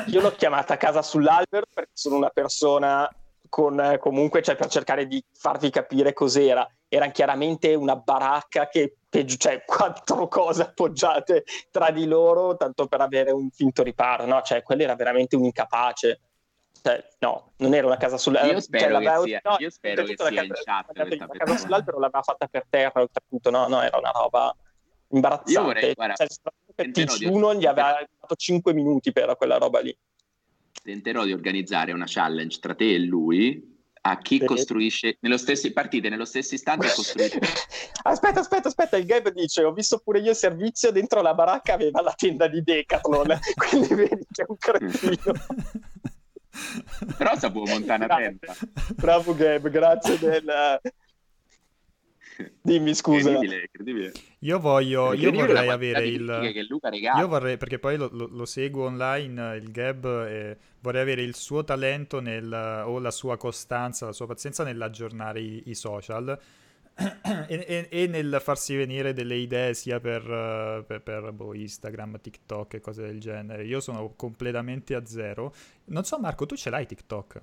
S2: Io l'ho chiamata casa sull'albero perché sono una persona con eh, comunque, cioè per cercare di farvi capire cos'era. Era chiaramente una baracca che peggio, cioè quattro cose appoggiate tra di loro, tanto per avere un finto riparo, no? Cioè, quello era veramente un incapace. Cioè, no, non era una casa sull'albero.
S3: Io spero cioè, che sia, no, io spero che sia
S2: casa, in chat la, la casa sull'albero l'aveva fatta per terra, oltretutto, no? No, era una roba imbarazzante. Io vorrei, guarda, cioè, per TC1 gli aveva dato 5 minuti per quella roba lì.
S3: Tenterò di organizzare una challenge tra te e lui a chi sì. costruisce nello stesso partite nello stesso istante costruisce.
S2: Aspetta aspetta aspetta il Gabe dice ho visto pure io il servizio dentro la baracca aveva la tenda di Decathlon. Quindi vedi che è un cretino.
S3: Però sapevo montare una tenda
S2: bravo Gabe grazie del Dimmi scusa.
S3: Incredibile, incredibile.
S1: Io voglio, io vorrei avere il. Che Luca Io vorrei, perché poi lo, lo, lo seguo online, il Gab, e vorrei avere il suo talento nel, o la sua costanza, la sua pazienza nell'aggiornare i, i social. e, e, e, nel farsi venire delle idee sia per, per, per boh, Instagram, TikTok e cose del genere. Io sono completamente a zero. Non so, Marco, tu ce l'hai TikTok?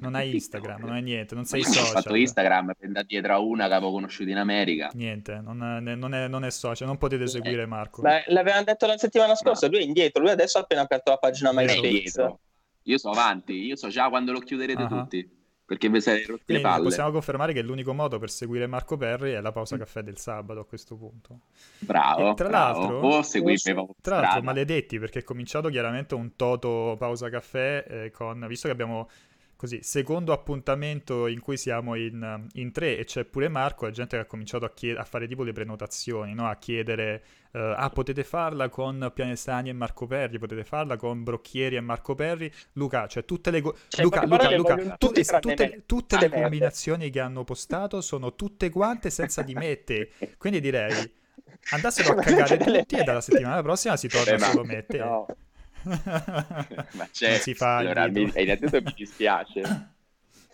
S1: Non hai Instagram, non hai niente, non sei social. Ho
S3: fatto Instagram per andare dietro a una che avevo conosciuto in America.
S1: Niente, non è, non è, non è social, non potete eh, seguire Marco.
S2: Beh, l'avevano detto la settimana scorsa, no. lui è indietro, lui adesso ha appena aperto la pagina MySpace.
S3: Io sono avanti, io so già quando lo chiuderete uh-huh. tutti. Perché vi siete rotti le palle.
S1: Possiamo confermare che l'unico modo per seguire Marco Perri è la pausa mm. caffè del sabato a questo punto.
S3: Bravo. E tra bravo. l'altro, o seguirmi
S1: tra l'altro, maledetti perché è cominciato chiaramente un toto pausa caffè eh, con, visto che abbiamo così, secondo appuntamento in cui siamo in, in tre e c'è pure Marco, la gente che ha cominciato a, chied- a fare tipo le prenotazioni, no? a chiedere, uh, ah potete farla con Pianesani e Marco Perri, potete farla con Brocchieri e Marco Perri, Luca, cioè tutte le, co- cioè, Luca, Luca, Luca, tutte, tutte, tutte le combinazioni che hanno postato sono tutte quante senza di me te, quindi direi andassero a cagare tutti e dalla settimana prossima si torna Beh, solo me e te. No.
S3: Ma c'è, si fa allora, mi, innanzitutto mi dispiace.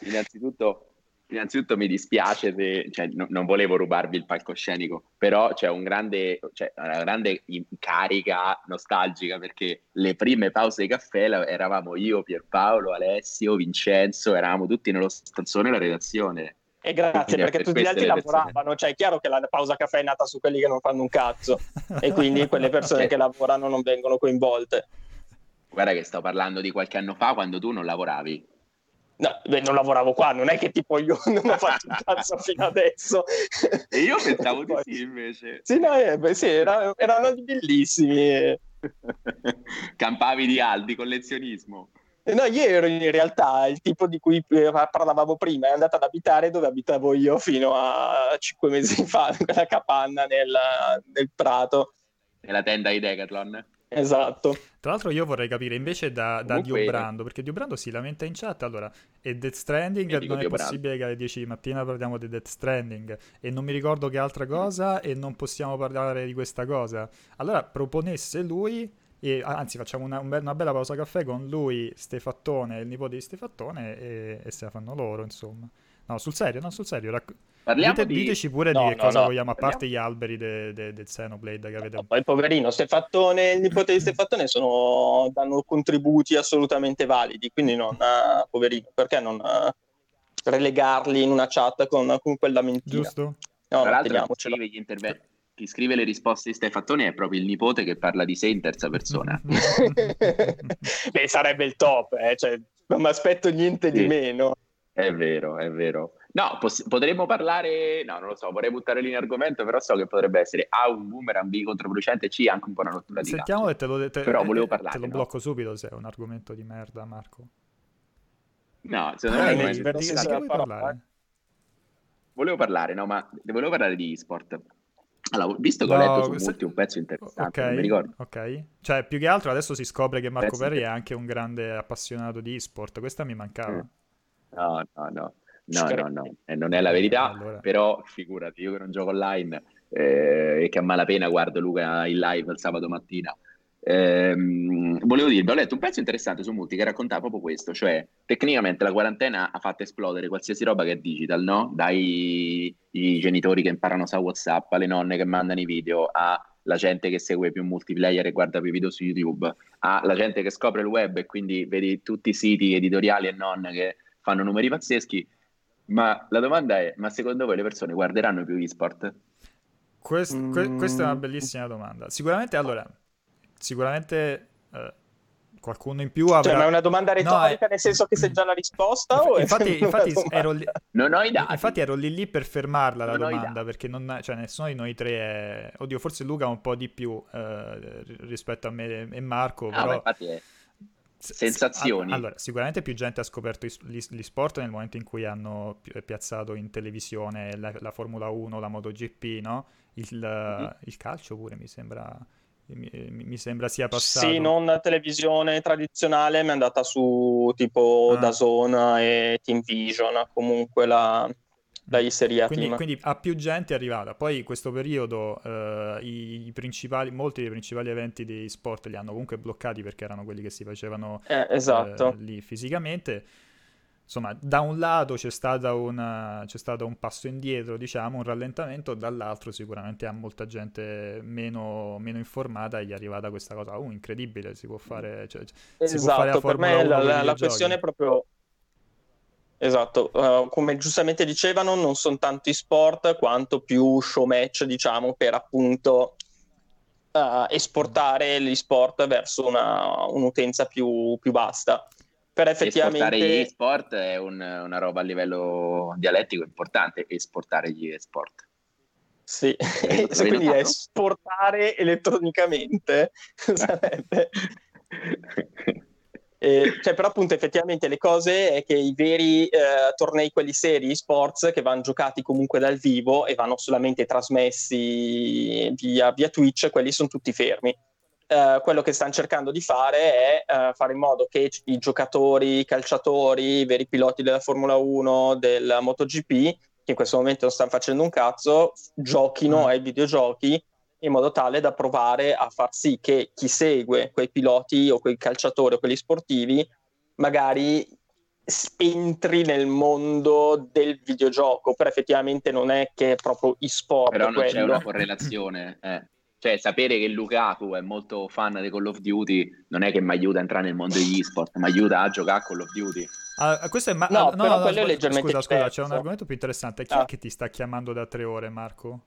S3: Innanzitutto, innanzitutto mi dispiace se, cioè, no, non volevo rubarvi il palcoscenico, però c'è un grande, cioè, una grande carica nostalgica perché le prime pause di caffè eravamo io, Pierpaolo, Alessio, Vincenzo, eravamo tutti nello stanzone della redazione.
S2: E grazie perché per tutti gli altri lavoravano, cioè è chiaro che la pausa caffè è nata su quelli che non fanno un cazzo e quindi quelle persone che lavorano non vengono coinvolte.
S3: Guarda che sto parlando di qualche anno fa quando tu non lavoravi.
S2: No, beh, non lavoravo qua, non è che tipo io non ho fatto un cazzo fino adesso.
S3: E io pensavo di sì invece.
S2: Sì, no, eh, beh, sì, era, erano bellissimi.
S3: Campavi di Aldi, collezionismo.
S2: No, io ero in realtà il tipo di cui eh, parlavamo prima, è andato ad abitare dove abitavo io fino a cinque mesi fa, in quella capanna nel, nel Prato.
S3: Nella tenda di Decathlon.
S2: Esatto.
S1: Tra l'altro io vorrei capire invece da, da. Diobrando, perché Diobrando si lamenta in chat, allora, e Death Stranding non è Diobrando. possibile che alle 10 di mattina parliamo di Death Stranding, e non mi ricordo che altra cosa, e non possiamo parlare di questa cosa. Allora proponesse lui, e, anzi facciamo una, una bella pausa caffè con lui, Stefattone, il nipote di Stefattone, e, e se la fanno loro, insomma. No, sul serio, no, sul serio. Racc- Dite, di... Diteci pure no, di no, cosa no. vogliamo, a parte gli alberi del de, de Xenoblade che avete.
S2: poi poverino, Stefattone il nipote di Stefattone sono, danno contributi assolutamente validi, quindi non, uh, poverino, perché non uh, relegarli in una chat con, con quella mentira?
S1: Giusto.
S3: No, Tra l'altro chi scrive, gli interve- chi scrive le risposte di Stefattone è proprio il nipote che parla di sé in terza persona.
S2: Beh, sarebbe il top, eh? cioè, non mi aspetto niente sì. di meno.
S3: È vero, è vero. No, poss- potremmo parlare, no, non lo so, vorrei buttare lì in argomento, però so che potrebbe essere A un boomerang, B controproducente, C anche un po' una rottura di
S1: Sentiamo
S3: e
S1: te lo, te,
S3: però volevo parlare,
S1: te lo blocco no? subito se è un argomento di merda, Marco.
S3: No, secondo ah, me è un di, di, parlare? Volevo parlare, no, ma volevo parlare di sport. Allora, visto che no, ho letto su questa... Multi un pezzo interessante, okay, non mi ricordo.
S1: Ok, cioè più che altro adesso si scopre che Marco Perri è anche un grande appassionato di sport, questa mi mancava. Mm.
S3: No, no, no. No, no, no, e non è la verità, allora. però figurati, io che non gioco online eh, e che a malapena guardo Luca in live il sabato mattina. Ehm, volevo dirvi, ho letto un pezzo interessante su Multi che raccontava proprio questo, cioè tecnicamente la quarantena ha fatto esplodere qualsiasi roba che è digital, no? Dai i genitori che imparano su WhatsApp, alle nonne che mandano i video, alla gente che segue più multiplayer e guarda più video su YouTube, alla gente che scopre il web e quindi vedi tutti i siti editoriali e non che fanno numeri pazzeschi, ma la domanda è, ma secondo voi le persone guarderanno più e-sport?
S1: Quest, que, questa è una bellissima domanda. Sicuramente, allora, sicuramente eh, qualcuno in più avrà...
S2: Cioè, ma è una domanda retorica no, è... nel senso che sei già la risposta? o
S1: infatti, infatti ero lì...
S3: Non ho i dati.
S1: Infatti ero lì lì per fermarla la non domanda, perché non, cioè, nessuno di noi tre è... Oddio, forse Luca un po' di più eh, rispetto a me e Marco,
S3: ah,
S1: però...
S3: infatti è... Sensazioni.
S1: Allora, sicuramente più gente ha scoperto gli, gli sport nel momento in cui hanno piazzato in televisione la, la Formula 1, la MotoGP, no? Il, mm-hmm. il calcio pure mi sembra mi, mi, sembra sia passato.
S2: Sì, non televisione tradizionale, ma è andata su tipo ah. Dazon e Team Vision, comunque la, la Serie
S1: quindi, quindi, a più gente è arrivata. Poi in questo periodo eh, i, i, principali, molti dei principali eventi di sport li hanno comunque bloccati perché erano quelli che si facevano
S2: eh, esatto.
S1: eh, lì fisicamente insomma, da un lato c'è, una, c'è, stato un passo indietro, diciamo, un rallentamento, dall'altro sicuramente a molta gente meno, meno informata gli è arrivata questa cosa, oh, incredibile, si può fare... Cioè,
S2: esatto, si può fare la per me la, la, la questione è proprio... Esatto, uh, come giustamente dicevano, non sono tanto i sport quanto più show match, diciamo, per appunto uh, esportare gli sport verso una, un'utenza più, più vasta per effettivamente...
S3: Esportare gli sport è un, una roba a livello dialettico importante, esportare gli esport.
S2: Sì, quindi esportare elettronicamente sarebbe... Eh, cioè, però appunto effettivamente le cose è che i veri eh, tornei, quelli seri, sports, che vanno giocati comunque dal vivo e vanno solamente trasmessi via, via Twitch, quelli sono tutti fermi. Uh, quello che stanno cercando di fare è uh, fare in modo che i giocatori, i calciatori, i veri piloti della Formula 1, del MotoGP, che in questo momento non stanno facendo un cazzo, giochino mm. ai videogiochi in modo tale da provare a far sì che chi segue quei piloti o quei calciatori o quelli sportivi magari entri nel mondo del videogioco, però effettivamente non è che è proprio e-sport.
S3: Però non
S2: quello.
S3: c'è una correlazione. Eh. Cioè, sapere che Lukaku è molto fan di Call of Duty non è che mi aiuta a entrare nel mondo degli esport, mi aiuta a giocare a Call of Duty.
S1: Ah, questo è ma-
S2: no,
S1: no, no,
S2: no, quello no, è leggermente
S1: scusa, scusa, c'è un argomento più interessante. Chi ah. è che ti sta chiamando da tre ore, Marco?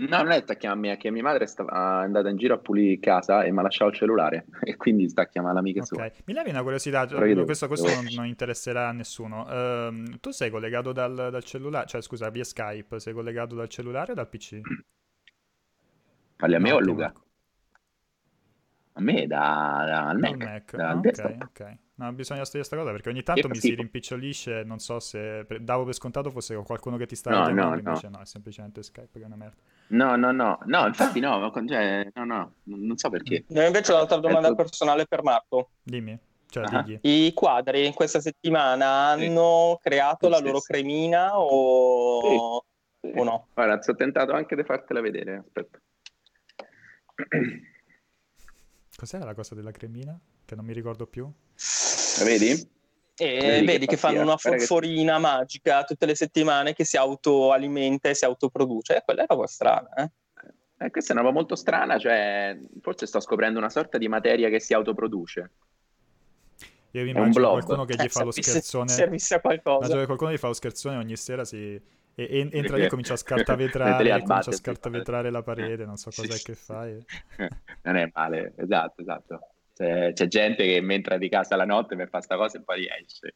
S3: No, non è sta chiamando me, è che mia madre è andata in giro a pulire casa e mi ha lasciato il cellulare e quindi sta chiamando l'amica okay.
S1: sua. Mi levi una curiosità, devo, questo, questo non, non, interesserà a nessuno. Uh, tu sei collegato dal, dal, cellulare, cioè scusa, via Skype, sei collegato dal cellulare o dal PC?
S3: Parli a me no, o a Luca? A me da, da al Mac,
S1: Mac. Dal ah, ok, ok. No, bisogna studiare questa cosa perché ogni tanto mi si rimpicciolisce, non so se davo per scontato fosse qualcuno che ti sta
S3: no,
S1: chiamando,
S3: no,
S1: invece
S3: no.
S1: no, è semplicemente Skype che è una merda.
S3: No, no, no, no, infatti no, cioè, no, no, non so perché.
S2: No, invece ho un'altra domanda ecco. personale per Marco.
S1: Dimmi. Cioè,
S3: uh-huh.
S2: I quadri in questa settimana hanno sì. creato sì, la loro sì. cremina o... o no?
S3: Guarda, sono tentato anche di fartela vedere, aspetta.
S1: Cos'era la cosa della cremina? Che non mi ricordo più.
S3: La vedi?
S2: E vedi, vedi che, che fanno una forforina che... magica tutte le settimane che si autoalimenta e si autoproduce. Eh, quella è una roba strana, eh?
S3: Eh, questa è una roba molto strana, cioè forse sto scoprendo una sorta di materia che si autoproduce.
S1: Io vi immagino qualcuno che gli eh, fa lo scherzone.
S2: Servisse a qualcosa.
S1: qualcuno gli fa lo scherzone ogni sera si e, entra lì e comincia a scartavetrare, comincia a scartavetrare la parete, non so cos'è che fai.
S3: non è male, esatto, esatto. C'è, c'è, gente che mentre è di casa la notte per fare sta cosa e poi esce.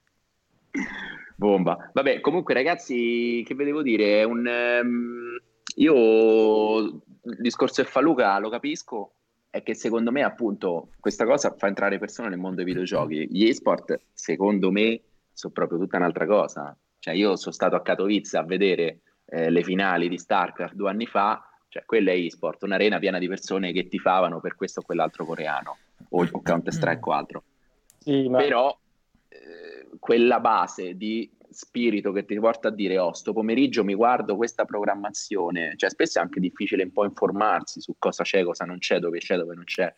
S3: Bomba. Vabbè, comunque ragazzi, che vedevo dire? Un, um, io il discorso del Faluca lo capisco, è che secondo me appunto questa cosa fa entrare persone nel mondo dei videogiochi. Gli esport, secondo me, sono proprio tutta un'altra cosa. Cioè, io sono stato a Katowice a vedere eh, le finali di StarCraft due anni fa, cioè quella è eSport, un'arena piena di persone che tifavano per questo o quell'altro coreano, o, o Counter-Strike o altro.
S2: Sì, ma...
S3: Però eh, quella base di spirito che ti porta a dire oh, sto pomeriggio mi guardo questa programmazione, cioè spesso è anche difficile un po' informarsi su cosa c'è, cosa non c'è, dove c'è, dove non c'è.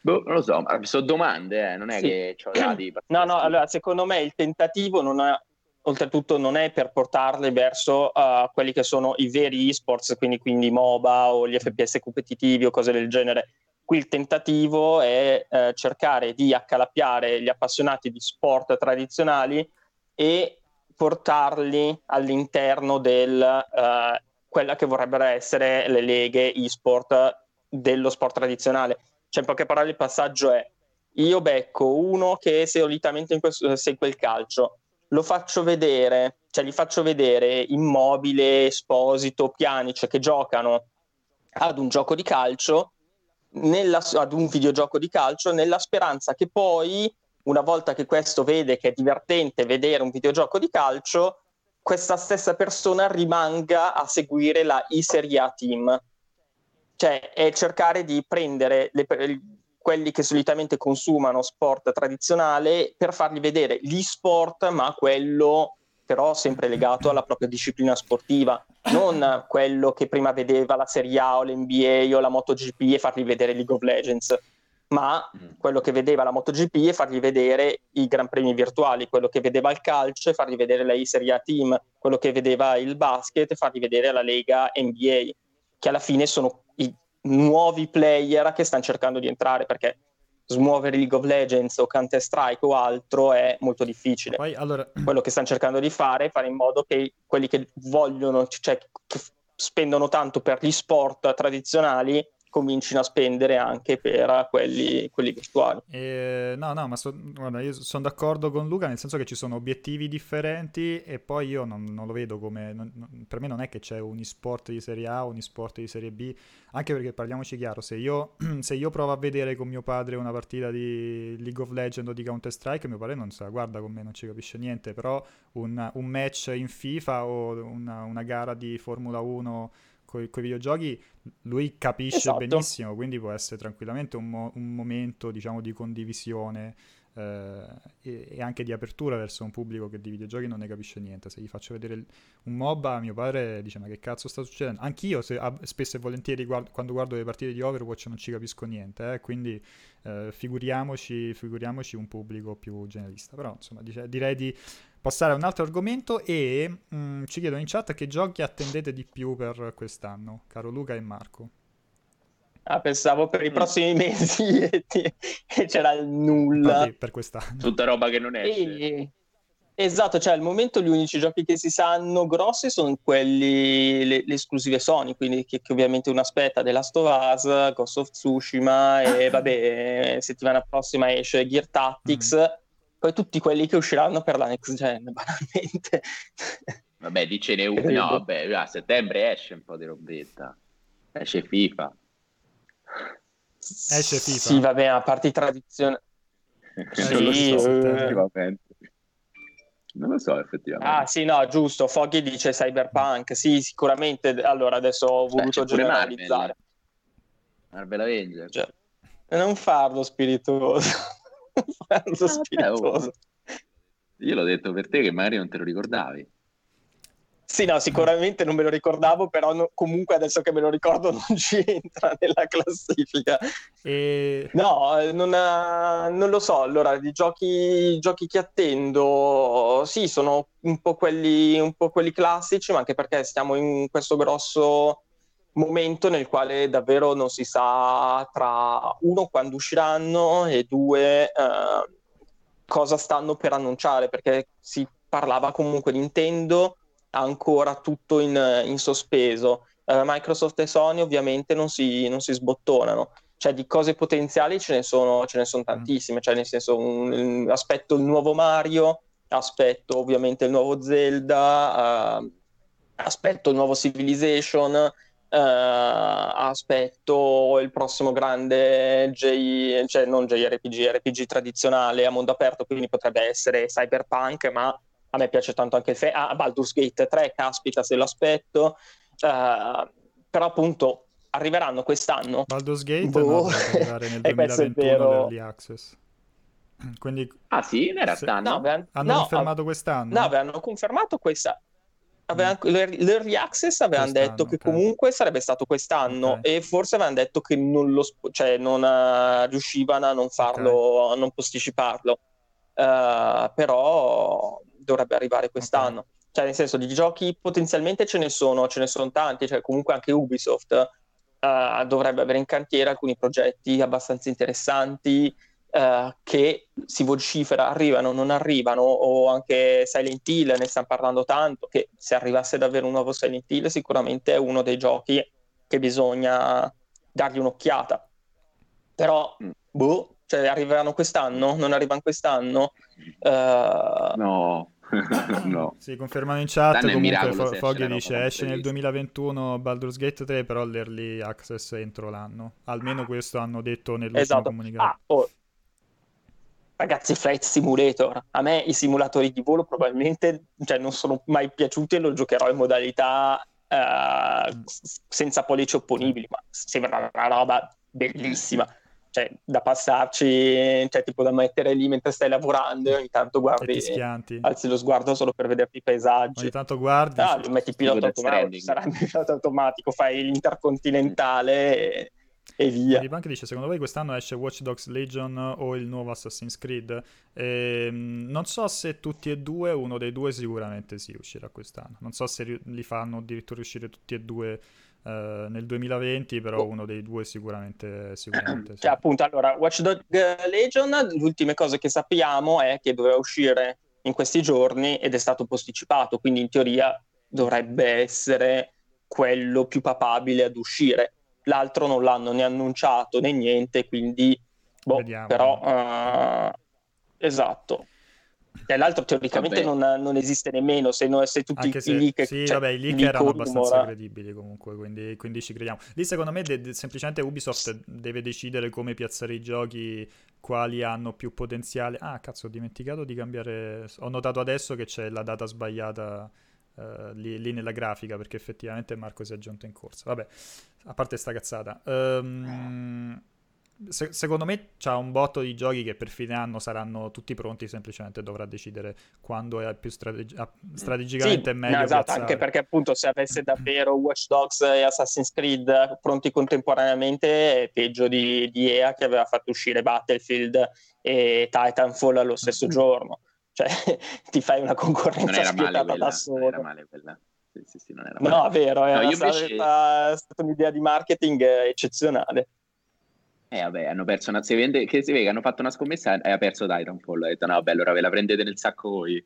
S3: Boh, non lo so, ma sono domande, eh, non è sì. che ho dati.
S2: No, no, allora secondo me il tentativo non ha oltretutto non è per portarle verso uh, quelli che sono i veri esports, quindi, quindi MOBA o gli FPS competitivi o cose del genere. Qui il tentativo è uh, cercare di accalappiare gli appassionati di sport tradizionali e portarli all'interno di uh, quella che vorrebbero essere le leghe e-sport dello sport tradizionale. Cioè, in poche parole, il passaggio è io becco uno che solitamente in questo, segue il calcio, lo faccio vedere, cioè gli faccio vedere Immobile, Esposito, Pianic che giocano ad un gioco di calcio, nella, ad un videogioco di calcio, nella speranza che poi, una volta che questo vede che è divertente vedere un videogioco di calcio, questa stessa persona rimanga a seguire la I-Serie A Team. Cioè, è cercare di prendere le, quelli che solitamente consumano sport tradizionale per fargli vedere gli sport, ma quello però sempre legato alla propria disciplina sportiva, non quello che prima vedeva la Serie A o l'NBA o la MotoGP e fargli vedere League of Legends, ma mm. quello che vedeva la MotoGP e fargli vedere i Gran Premi virtuali, quello che vedeva il calcio e fargli vedere la Serie A Team, quello che vedeva il basket e fargli vedere la Lega NBA, che alla fine sono i nuovi player che stanno cercando di entrare perché smuovere League of Legends o Counter Strike o altro è molto difficile. Poi, allora... Quello che stanno cercando di fare è fare in modo che quelli che vogliono, cioè che spendono tanto per gli sport tradizionali comincino a spendere anche per quelli, quelli virtuali.
S1: Eh, no, no, ma so, guarda, io sono d'accordo con Luca nel senso che ci sono obiettivi differenti e poi io non, non lo vedo come... Non, per me non è che c'è un e-sport di Serie A un e-sport di Serie B, anche perché parliamoci chiaro, se io, se io provo a vedere con mio padre una partita di League of Legends o di Counter Strike, mio padre non sa, guarda con me, non ci capisce niente, però un, un match in FIFA o una, una gara di Formula 1 con i videogiochi lui capisce esatto. benissimo, quindi può essere tranquillamente un, mo- un momento diciamo di condivisione eh, e, e, anche di apertura verso un pubblico che di videogiochi non ne capisce niente. Se gli faccio vedere il, un MOBA, mio padre dice: Ma che cazzo sta succedendo? Anch'io, se, a, spesso e volentieri, guardo, quando guardo le partite di Overwatch, non ci capisco niente. Eh, quindi eh, figuriamoci, figuriamoci, un pubblico più generalista. Però, insomma, dice, direi di passare a un altro argomento e mh, mm, ci chiedono in chat che giochi attendete di più per quest'anno, caro Luca e Marco.
S2: Ah, pensavo per i mm. prossimi mesi e, c'era il nulla. Infatti,
S1: per quest'anno.
S3: Tutta roba che non esce.
S2: E... Esatto, cioè al momento gli unici giochi che si sanno grossi sono quelli, le, le esclusive Sony, quindi che, che, ovviamente uno aspetta The Last of Us, Ghost of Tsushima e vabbè, settimana prossima esce Gear Tactics, mm. Poi tutti quelli che usciranno per la next gen, banalmente.
S3: Vabbè, dicene uno, no, vabbè, a settembre esce un po' di robetta, esce FIFA.
S1: Esce FIFA.
S2: Sì, vabbè, a parte i tradizionali.
S3: sì, eh... Non lo so, effettivamente.
S2: Ah, sì, no, giusto. Foggy dice Cyberpunk. Sì, sicuramente. Allora, adesso ho voluto Beh, generalizzare.
S3: Marvel, Marvel Avenger.
S2: Cioè, non farlo spiritoso. Farlo ah, spiritoso.
S3: Io l'ho detto per te che magari non te lo ricordavi.
S2: Sì, no, sicuramente non me lo ricordavo, però no, comunque adesso che me lo ricordo non ci entra nella classifica. E... No, non, ha, non, lo so. Allora, i giochi, giochi, che attendo, sì, sono un po, quelli, un po' quelli classici, ma anche perché stiamo in questo grosso momento nel quale davvero non si sa tra uno quando usciranno e due eh, cosa stanno per annunciare, perché si parlava comunque di Nintendo ancora tutto in, in sospeso. Uh, Microsoft e Sony ovviamente non si, non si, sbottonano. Cioè di cose potenziali ce ne sono, ce ne sono mm. tantissime, cioè nel senso un, un, aspetto il nuovo Mario, aspetto ovviamente il nuovo Zelda, uh, aspetto il nuovo Civilization, uh, aspetto il prossimo grande J, cioè non JRPG, RPG tradizionale a mondo aperto, quindi potrebbe essere Cyberpunk, ma a me piace tanto anche il fe- ah, Baldur's Gate 3, caspita se lo aspetto, uh, però appunto arriveranno quest'anno.
S1: Baldur's Gate boh. no, arrivare nel 2021 early access. Quindi,
S3: ah sì, in realtà no.
S1: no. Hanno no, confermato quest'anno?
S2: No, avevano confermato questa... Avevano, l'early access avevano detto che comunque sarebbe stato quest'anno okay. e forse avevano detto che non, lo, cioè non uh, riuscivano a non farlo, okay. a non posticiparlo. Uh, però dovrebbe arrivare quest'anno. Okay. Cioè, nel senso, di giochi potenzialmente ce ne sono, ce ne sono tanti, cioè comunque anche Ubisoft uh, dovrebbe avere in cantiere alcuni progetti abbastanza interessanti uh, che si vocifera, arrivano, non arrivano, o anche Silent Hill, ne stiamo parlando tanto, che se arrivasse davvero un nuovo Silent Hill sicuramente è uno dei giochi che bisogna dargli un'occhiata. Però, mm. boh, cioè arriveranno quest'anno? Non arrivano quest'anno?
S3: Uh... No. no.
S1: Si confermano in chat. Danno comunque Fo- Foggy dice esce nel 2021 Baldur's Gate 3, però l'early access entro l'anno. Almeno questo hanno detto nell'ultimo esatto. comunicato. Ah, oh.
S2: Ragazzi, Flight Simulator. A me i simulatori di volo probabilmente cioè, non sono mai piaciuti e lo giocherò in modalità uh, senza pollici opponibili, ma sembra una roba bellissima cioè, da passarci, cioè, tipo da mettere lì mentre stai lavorando e ogni tanto guardi, alzi lo sguardo solo per vederti i paesaggi.
S1: Ogni tanto guardi.
S2: Ah, sì. metti il pilota automatico, sarà il pilota automatico, fai l'intercontinentale e, e via.
S1: Ribank dice, secondo voi quest'anno esce Watch Dogs Legion o il nuovo Assassin's Creed? Ehm, non so se tutti e due, uno dei due sicuramente sì uscirà quest'anno. Non so se li fanno addirittura uscire tutti e due Uh, nel 2020, però uno dei due sicuramente, sicuramente
S2: sì. Cioè, appunto, allora, Watch Dog Legion, le ultime cose che sappiamo è che doveva uscire in questi giorni ed è stato posticipato, quindi in teoria dovrebbe essere quello più papabile ad uscire. L'altro non l'hanno né annunciato né niente, quindi boh, Vediamo. però uh, esatto. E l'altro teoricamente non, non, esiste nemmeno se, no, se tutti
S1: se,
S2: i leak...
S1: Sì, cioè, vabbè, i leak erano abbastanza credibili comunque, quindi, quindi, ci crediamo. Lì secondo me de- de- semplicemente Ubisoft deve decidere come piazzare i giochi, quali hanno più potenziale. Ah, cazzo, ho dimenticato di cambiare... Ho notato adesso che c'è la data sbagliata... Uh, lì, lì, nella grafica perché effettivamente Marco si è aggiunto in corsa. Vabbè, a parte sta cazzata. Um, se- secondo me c'ha un botto di giochi che per fine anno saranno tutti pronti, semplicemente dovrà decidere quando è più strategi- strategicamente
S2: sì,
S1: meglio. No,
S2: esatto, anche perché appunto se avesse davvero Watch Dogs e Assassin's Creed pronti contemporaneamente è peggio di, di EA che aveva fatto uscire Battlefield e Titanfall allo stesso mm. giorno. Cioè ti fai una concorrenza spietata da solo. Non era male quella. Sì, sì, sì, non era male. No, vero, è no, stata, invece... stata un'idea di marketing eccezionale.
S3: Eh vabbè, hanno perso una... Si vede, che si vede che hanno fatto una scommessa e ha perso Titanfall. Ha detto no, vabbè, allora ve la prendete nel sacco voi.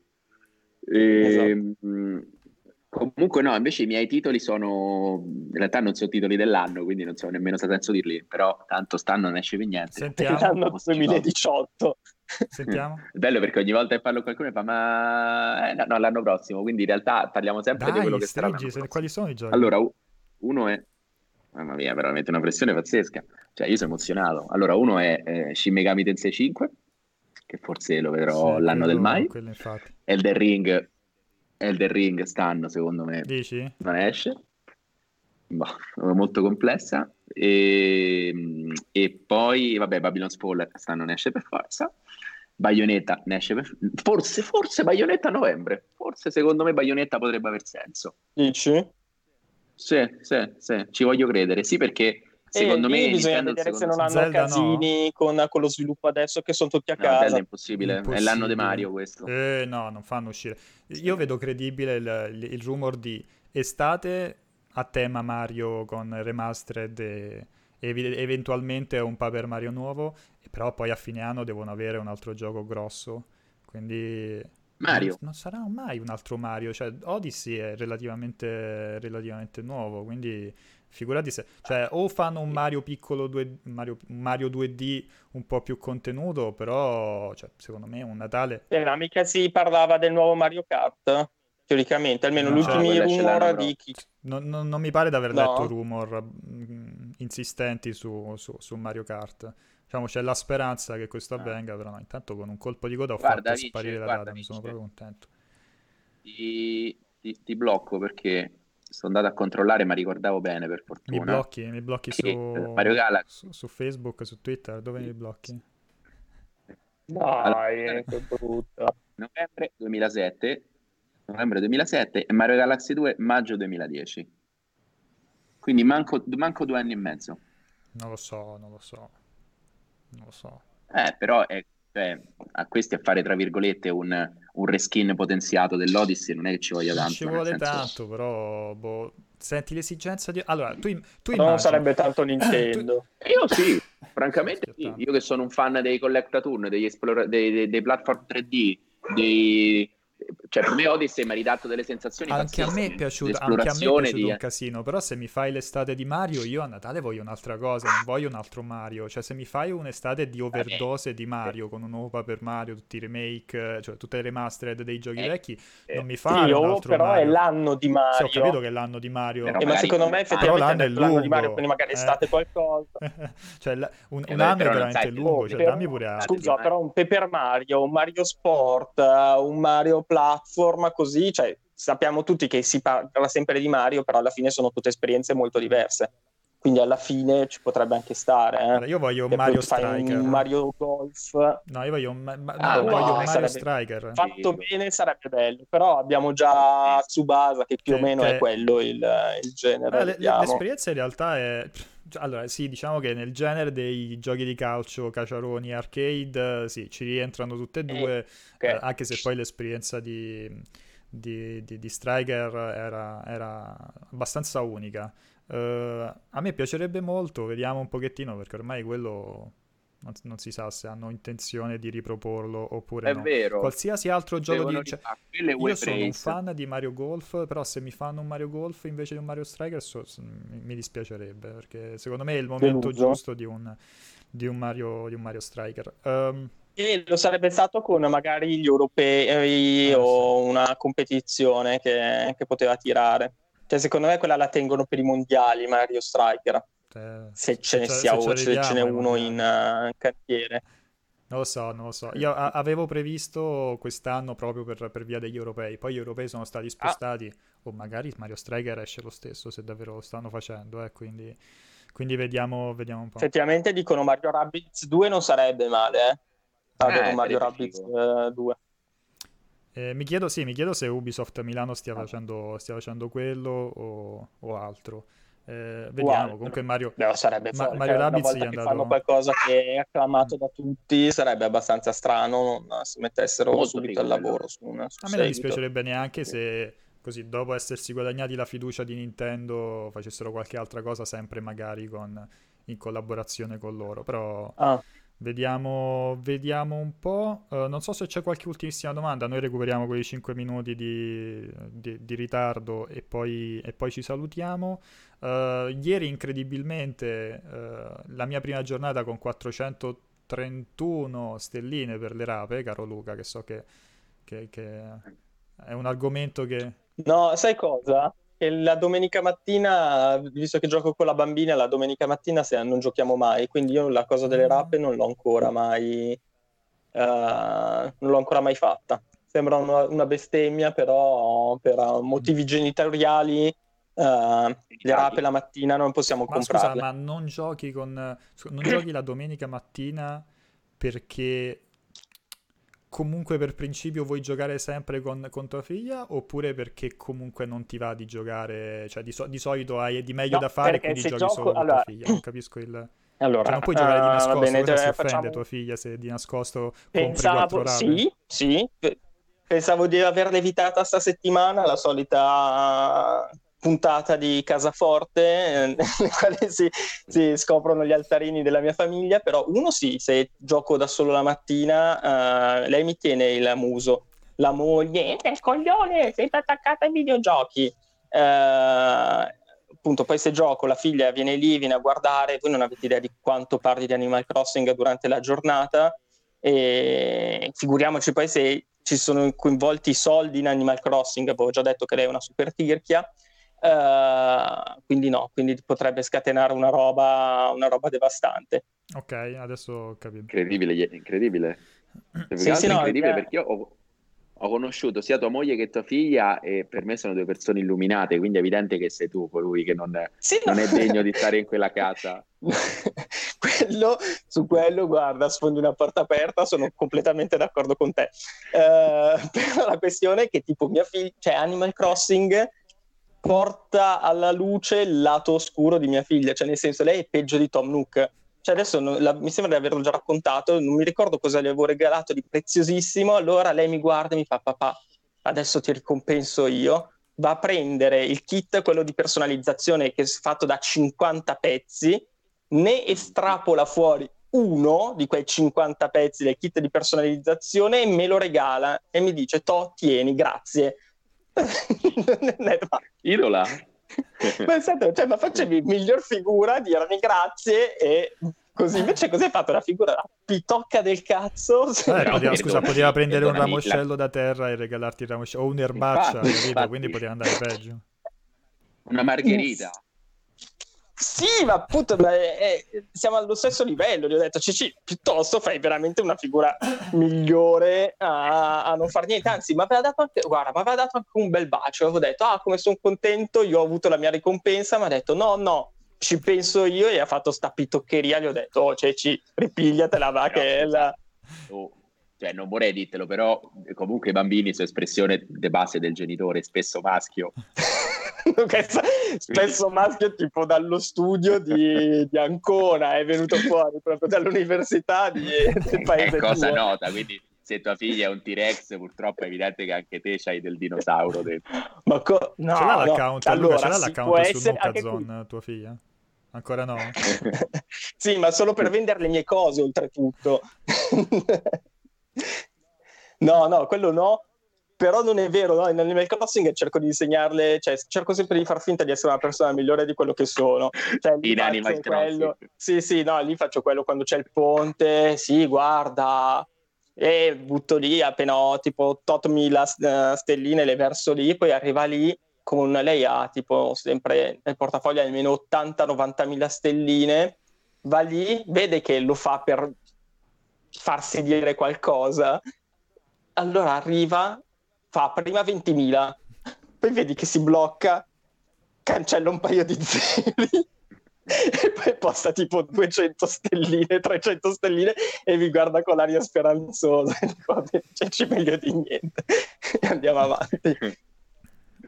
S3: E, esatto. Ehm, comunque no, invece i miei titoli sono... In realtà non sono titoli dell'anno, quindi non so nemmeno se senso dirli. Però tanto stanno non esce più niente.
S2: Sentiamo. L'anno 2018.
S1: Sentiamo.
S3: È bello perché ogni volta che parlo con qualcuno fa ma... Eh, no, no, l'anno prossimo. Quindi in realtà parliamo sempre
S1: Dai,
S3: di quello che
S1: sarà. Quali sono i giochi?
S3: Allora, uno è Mamma mia, veramente una pressione pazzesca. Cioè, io sono emozionato. Allora, uno è eh, Shin Megami Tensei 5, che forse lo vedrò sì, l'anno quello, del mai. Elden Ring, Elden Ring stanno, secondo me.
S1: Dici?
S3: Non esce. Boh, molto complessa. E, e, poi, vabbè, Babylon's Fall stanno non esce per forza. Bayonetta ne esce per forse, forse Bayonetta a novembre. Forse secondo me Bayonetta potrebbe aver senso.
S2: Dici?
S3: Sì, sì, sì, ci voglio credere. Sì, perché secondo me
S2: bisogna vedere se non hanno Zelda casini no. con, con, lo sviluppo adesso che sono tutti a
S3: no,
S2: casa.
S3: Zelda è impossibile. impossibile. è l'anno di Mario questo.
S1: Eh, no, non fanno uscire. Io vedo credibile il, il, il rumor di estate a tema Mario con remastered e, e eventualmente un Paper Mario nuovo, però poi a fine anno devono avere un altro gioco grosso. Quindi
S3: Mario.
S1: Non, non, sarà mai un altro Mario, cioè Odyssey è relativamente, relativamente nuovo, quindi figurati se... Cioè, o fanno un Mario piccolo, 2, Mario, Mario 2D un po' più contenuto, però cioè, secondo me un Natale...
S2: Eh, ma mica si parlava del nuovo Mario Kart? Teoricamente, almeno no, l'ultimo cioè, rumor di chi...
S1: Non, non, non, mi pare di aver no. letto rumor mm, insistenti su, su, su Mario Kart diciamo c'è la speranza che questo ah. avvenga, però no, intanto con un colpo di coda ho guarda, fatto vince, sparire la data, mi sono proprio contento.
S3: Ti, ti, ti, blocco perché sono andato a controllare, ma ricordavo bene per fortuna.
S1: Mi blocchi, mi blocchi su,
S3: Mario Galaxy.
S1: Su, su, Facebook, su Twitter, dove mi blocchi?
S2: Dai, allora, che brutto.
S3: Novembre 2007, novembre 2007 e Mario Galaxy 2 maggio 2010. Quindi manco, manco due anni e mezzo.
S1: Non lo so, non lo so non lo so.
S3: Eh, però è, cioè, a questi a fare, tra virgolette, un, un reskin potenziato dell'Odyssey non è che ci voglia tanto.
S1: ci vuole senso... tanto, però, boh, senti l'esigenza di... Allora, tu, tu
S2: immagini... Non sarebbe tanto Nintendo.
S3: tu... Io sì, francamente sì. Io che sono un fan dei Collectaturn, degli esplora... dei, dei, dei platform 3D, dei cioè per me Odyssey mi ha ridato delle sensazioni
S1: anche a me è piaciuto, anche a me è piaciuto di... un casino però se mi fai l'estate di Mario io a Natale voglio un'altra cosa non voglio un altro Mario. Cioè se mi fai un'estate di overdose eh, di Mario eh. con un nuovo Paper Mario tutti i remake cioè tutte le remastered dei giochi eh, vecchi eh. non mi fa sì, un altro
S2: però
S1: Mario.
S2: è l'anno di Mario
S1: sì, ho capito che è l'anno di Mario.
S2: Eh, ma secondo me effettivamente è l'anno, di Mario quindi magari estate qualcosa.
S1: Cioè un, un anno è veramente lungo cioè dammi pure
S2: altro. scusa però un Paper Mario un Mario Sport un Mario Platform così cioè sappiamo tutti che si parla sempre di Mario, però alla fine sono tutte esperienze molto diverse. Quindi alla fine ci potrebbe anche stare. Eh?
S1: Allora, io voglio un Mario Striker.
S2: Un Mario Golf.
S1: No, io voglio ma- ma- ah, no, voglio Mario sarebbe... Striker.
S2: Fatto bene sarebbe bello, però abbiamo già Tsubasa che più che, o meno che... è quello il, il genere.
S1: Ah, le, l'esperienza in realtà è... Allora, sì, diciamo che nel genere dei giochi di calcio, caciaroni, arcade, sì, ci rientrano tutte e due, eh, okay. eh, anche se poi l'esperienza di di, di, di Striker era, era, abbastanza unica. Uh, a me piacerebbe molto, vediamo un pochettino perché ormai quello non, non, si sa se hanno intenzione di riproporlo oppure
S3: È
S1: no.
S3: vero.
S1: Qualsiasi altro gioco di... Cioè, io sono un fan di Mario Golf, però se mi fanno un Mario Golf invece di un Mario Striker so, so, mi dispiacerebbe perché secondo me è il momento Deluso. giusto di un, di un, Mario, di un Mario Striker. Um,
S2: e lo sarebbe stato con magari gli europei eh, o sì. una competizione che, che, poteva tirare. Cioè, secondo me quella la tengono per i mondiali, Mario Striker. Eh, se ce ne sia se ce n'è uno in uh, cantiere.
S1: Non lo so, non lo so. Io a- avevo previsto quest'anno proprio per, per, via degli europei, poi gli europei sono stati spostati, ah. o magari Mario Striker esce lo stesso se davvero lo stanno facendo, eh, quindi, quindi vediamo, vediamo un po'.
S2: Effettivamente dicono Mario Rabbids 2 non sarebbe male, eh avere eh, Mario Rabbids eh, 2.
S1: Eh, mi, chiedo, sì, mi chiedo se Ubisoft Milano stia, facendo, stia facendo quello o, o altro. Eh, vediamo, wow. comunque Mario,
S2: no, sarebbe Ma- Mario Rabbids gli è andato... fanno qualcosa che è acclamato da tutti sarebbe abbastanza strano non si mettessero Molto subito al lavoro su una, su
S1: a me non dispiacerebbe neanche se così dopo essersi guadagnati la fiducia di Nintendo facessero qualche altra cosa sempre magari con, in collaborazione con loro però ah. Vediamo, vediamo un po'. Uh, non so se c'è qualche ultimissima domanda. Noi recuperiamo quei 5 minuti di, di, di ritardo e poi, e poi, ci salutiamo. Uh, ieri, incredibilmente, uh, la mia prima giornata con 431 stelline per le rape, caro Luca, che so che, che, che è un argomento che...
S2: No, sai cosa? che la domenica mattina, visto che gioco con la bambina, la domenica mattina se non giochiamo mai, quindi io la cosa delle mm. rappe non l'ho ancora mai, uh, non l'ho ancora mai fatta. Sembra una, una bestemmia, però per motivi genitoriali Uh, le rape la mattina non possiamo ma comprarle.
S1: Scusa, ma non giochi con non giochi la domenica mattina perché comunque per principio vuoi giocare sempre con, con, tua figlia oppure perché comunque non ti va di giocare, cioè di, so, di solito hai di meglio no, da fare quindi giochi gioco... solo con tua figlia, non capisco il...
S2: Allora,
S1: cioè non puoi giocare di ah, nascosto, uh, bene, cosa si offende facciamo... tua figlia se di nascosto
S2: Pensavo, sì, sì, pensavo di averla evitata sta settimana, la solita puntata di Casaforte eh, nelle quali si, si, scoprono gli altarini della mia famiglia, però uno sì, se gioco da solo la mattina, uh, lei mi tiene il muso, la moglie, è coglione, sei attaccata ai videogiochi. Uh, appunto, poi se gioco, la figlia viene lì, viene a guardare, voi non avete idea di quanto parli di Animal Crossing durante la giornata, e figuriamoci poi se ci sono coinvolti i soldi in Animal Crossing, avevo già detto che lei è una super tirchia, Uh, quindi no, quindi potrebbe scatenare una roba, una roba devastante.
S1: Ok, adesso ho capito.
S3: Incredibile, incredibile. Sì, sì, no, incredibile eh... perché io ho, ho, conosciuto sia tua moglie che tua figlia e per me sono due persone illuminate, quindi è evidente che sei tu colui che non, sì, non no. è degno di stare in quella casa.
S2: quello, su quello, guarda, sfondi una porta aperta, sono completamente d'accordo con te. Uh, però la questione è che tipo mia figlia, cioè Animal Crossing porta alla luce il lato oscuro di mia figlia, cioè nel senso lei è peggio di Tom Nook. Cioè adesso non, la, mi sembra di averlo già raccontato, non mi ricordo cosa le avevo regalato di preziosissimo, allora lei mi guarda e mi fa papà, adesso ti ricompenso io, va a prendere il kit, quello di personalizzazione che è fatto da 50 pezzi, ne estrapola fuori uno di quei 50 pezzi del kit di personalizzazione e me lo regala e mi dice, to, tieni, grazie.
S3: Idola.
S2: Pensate, cioè, ma facevi miglior figura, dirmi grazie e così invece così hai fatto? Una figura pitocca del cazzo?
S1: Eh, poteva, scusa poteva prendere un ramoscello da terra e regalarti il ramoscello o un'erbaccia infatti, infatti. quindi poteva andare peggio.
S3: Una margherita
S2: sì, ma appunto ma è, è, siamo allo stesso livello. Gli ho detto, Cici, piuttosto fai veramente una figura migliore a, a non fare niente. Anzi, mi aveva dato anche, guarda, mi aveva dato anche un bel bacio. Avevo detto, ah, come sono contento, io ho avuto la mia ricompensa. Mi ha detto, no, no, ci penso io. E ha fatto sta pitoccheria. Gli ho detto, oh, Ceci, ripigliatela, va, che è la...
S3: Oh cioè non vorrei dirtelo, però comunque i bambini sono espressione de base del genitore, spesso maschio.
S2: spesso maschio tipo dallo studio di, di, Ancona, è venuto fuori proprio dall'università di, del paese.
S3: È cosa tuo. nota, quindi se tua figlia è un T-Rex, purtroppo è evidente che anche te c'hai del dinosauro dentro.
S2: Ma co- no,
S1: ce l'ha l'account, no. Allora, ce l'ha l'account su Nucazon, tua figlia? Ancora no?
S2: sì, ma solo per vendere le mie cose, oltretutto. no, no, quello no. Però non è vero, no? nel crossing cerco di insegnarle, cioè cerco sempre di far finta di essere una persona migliore di quello che sono. Cioè,
S3: In Animal quello...
S2: Sì, sì, no, lì faccio quello quando c'è il ponte, sì, guarda, e butto lì appena ho tipo 8.000 eh, stelline, le verso lì, poi arriva lì con lei ha tipo sempre nel portafoglio almeno 80-90 mila stelline, va lì, vede che lo fa per farsi dire qualcosa, allora arriva, fa prima 20.000, poi vedi che si blocca, cancella un paio di zeri e poi posta tipo 200 stelline, 300 stelline e mi guarda con l'aria speranzosa e dico, vabbè, c'è meglio di niente e andiamo avanti.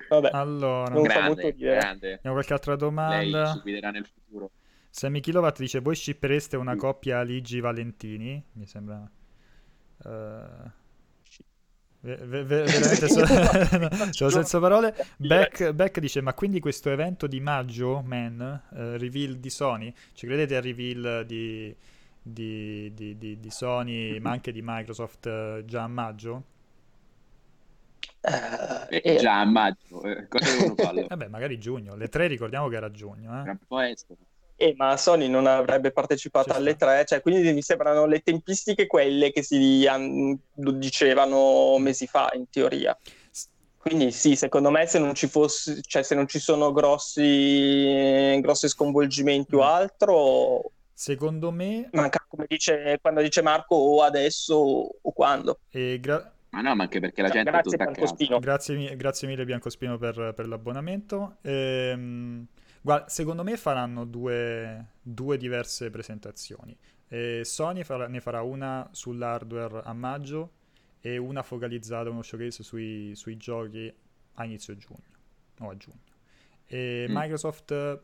S2: Vabbè,
S1: allora,
S2: non
S3: grande, grande.
S1: Abbiamo qualche altra domanda?
S3: Lei ci guiderà nel futuro.
S1: Semi Kilowatt dice, voi shippereste una coppia Ligi Valentini? Mi sembra... Uh... Ver- veramente so- no, senza parole. Beck, Beck, dice: Ma quindi questo evento di maggio, Man, uh, reveal di Sony, ci credete al reveal di, di, di, di Sony, ma anche di Microsoft uh, già a maggio?
S3: Uh, eh, già a maggio, eh, cosa devono?
S1: Vabbè, magari giugno. Le tre ricordiamo che era giugno. Eh?
S3: Può essere.
S2: Eh, ma Sony non avrebbe partecipato Ci alle sta. tre, cioè, quindi mi sembrano le tempistiche quelle che si an- dicevano mesi fa, in teoria. Quindi sì, secondo me se non ci fosse, cioè se non ci sono grossi, grossi sconvolgimenti mm. o altro,
S1: secondo me
S2: manca come dice quando dice Marco o adesso o quando.
S1: E gra-
S3: ma no, ma anche perché la cioè, gente grazie, è tutta
S1: grazie, grazie mille Biancospino per, per l'abbonamento. Ehm, Guarda, secondo me faranno due, due diverse presentazioni. Eh, Sony farà, ne farà una sull'hardware a maggio e una focalizzata, uno showcase sui, sui giochi a inizio giugno o a giugno. E mm. Microsoft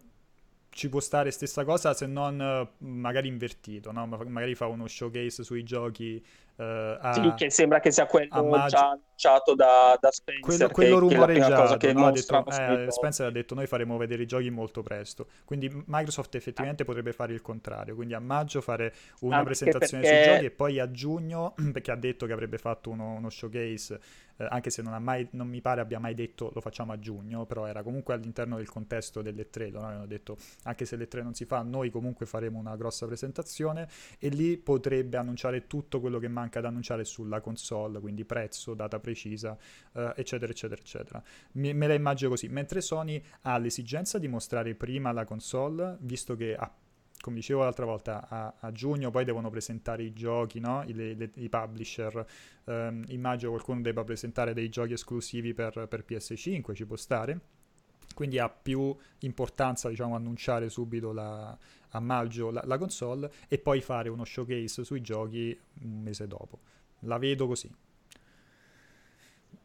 S1: ci può stare stessa cosa se non magari invertito, no? magari fa uno showcase sui giochi Uh, a,
S2: sì, che sembra che sia quello Mag- già annunciato da, da Spencer.
S1: Quello, quello rumoreggiato, no? detto, eh, Spencer ha detto noi faremo vedere i giochi molto presto. Quindi Microsoft effettivamente ah. potrebbe fare il contrario, quindi a maggio fare una Anche presentazione perché... sui giochi e poi a giugno, perché ha detto che avrebbe fatto uno, uno showcase eh, anche se non, mai, non, mi pare abbia mai detto lo facciamo a giugno, però era comunque all'interno del contesto delle tre, no? avevano detto anche se le tre non si fa, noi comunque faremo una grossa presentazione e lì potrebbe annunciare tutto quello che manca da annunciare sulla console, quindi prezzo, data precisa, eh, eccetera, eccetera, eccetera. Me, me la immagino così, mentre Sony ha l'esigenza di mostrare prima la console, visto che ha come dicevo l'altra volta, a, a, giugno poi devono presentare i giochi, no? I, le, i publisher. Um, immagino qualcuno debba presentare dei giochi esclusivi per, per, PS5, ci può stare. Quindi ha più importanza, diciamo, annunciare subito la, a maggio la, la console e poi fare uno showcase sui giochi un mese dopo. La vedo così.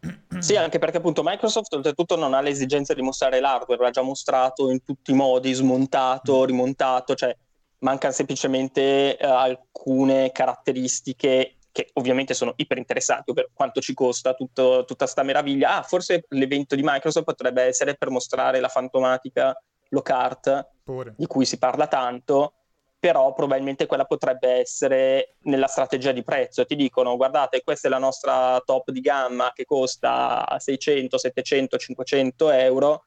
S2: Sì, anche perché appunto Microsoft oltretutto non ha l'esigenza di mostrare l'hardware, l'ha già mostrato in tutti i modi, smontato, mm. rimontato, cioè mancano semplicemente uh, alcune caratteristiche che ovviamente sono iper interessanti, ovvero quanto ci costa tutto, tutta sta meraviglia. Ah, forse l'evento di Microsoft potrebbe essere per mostrare la fantomatica Lockhart, Pure. di cui si parla tanto, però probabilmente quella potrebbe essere nella strategia di prezzo. Ti dicono, guardate, questa è la nostra top di gamma che costa 600, 700, 500 euro,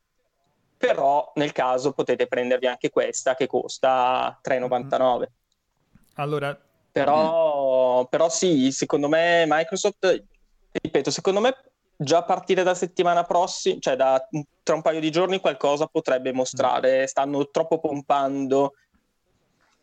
S2: però nel caso potete prendervi anche questa che costa 3,99.
S1: Allora...
S2: Però, però sì, secondo me Microsoft, ripeto, secondo me già a partire da settimana prossima, cioè da, tra un paio di giorni qualcosa potrebbe mostrare, stanno troppo pompando.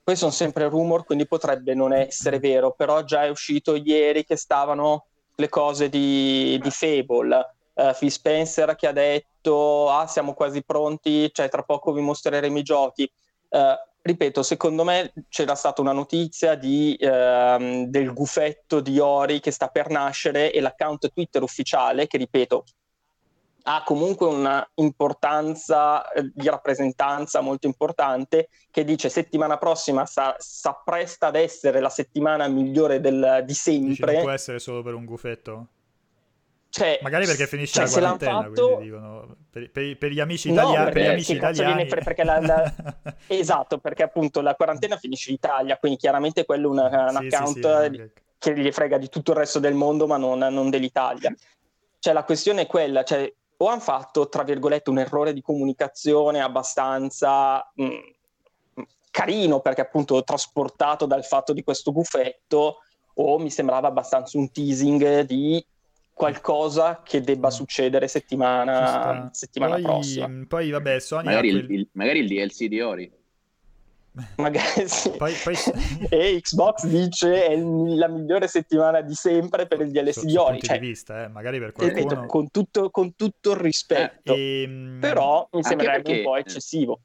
S2: Poi sono sempre rumor, quindi potrebbe non essere vero, però già è uscito ieri che stavano le cose di, di Fable. Uh, Phil Spencer che ha detto ah siamo quasi pronti, cioè tra poco vi mostreremo i giochi. Uh, ripeto, secondo me c'era stata una notizia di, uh, del gufetto di Ori che sta per nascere e l'account Twitter ufficiale, che ripeto, ha comunque un'importanza eh, di rappresentanza molto importante che dice settimana prossima sa, s'appresta ad essere la settimana migliore del, di sempre. Dici, non
S1: può essere solo per un gufetto?
S2: Cioè,
S1: Magari perché finisce cioè, la quarantena, fatto... dicono, per, per, per, gli amici italiani. No, per gli amici italiani.
S2: Fre- perché la, la... esatto, perché appunto la quarantena finisce in Italia, quindi chiaramente quello è una, un sì, account sì, sì, che gli frega di tutto il resto del mondo, ma non, non dell'Italia. Cioè la questione è quella, cioè, o hanno fatto, tra virgolette, un errore di comunicazione abbastanza mh, mm, carino, perché appunto trasportato dal fatto di questo buffetto, o mi sembrava abbastanza un teasing di qualcosa che debba succedere settimana, settimana
S1: poi,
S2: prossima.
S1: Poi vabbè, Sony
S3: magari, quel... il, magari il DLC di Ori.
S2: Magari sì. Poi, poi... e Xbox dice è la migliore settimana di sempre per il DLC di Ori.
S1: Cioè, di vista, eh, magari per qualcuno... Ripeto,
S2: con, tutto, con tutto il rispetto. Eh, e... Però mi sembrerebbe perché... un po' eccessivo.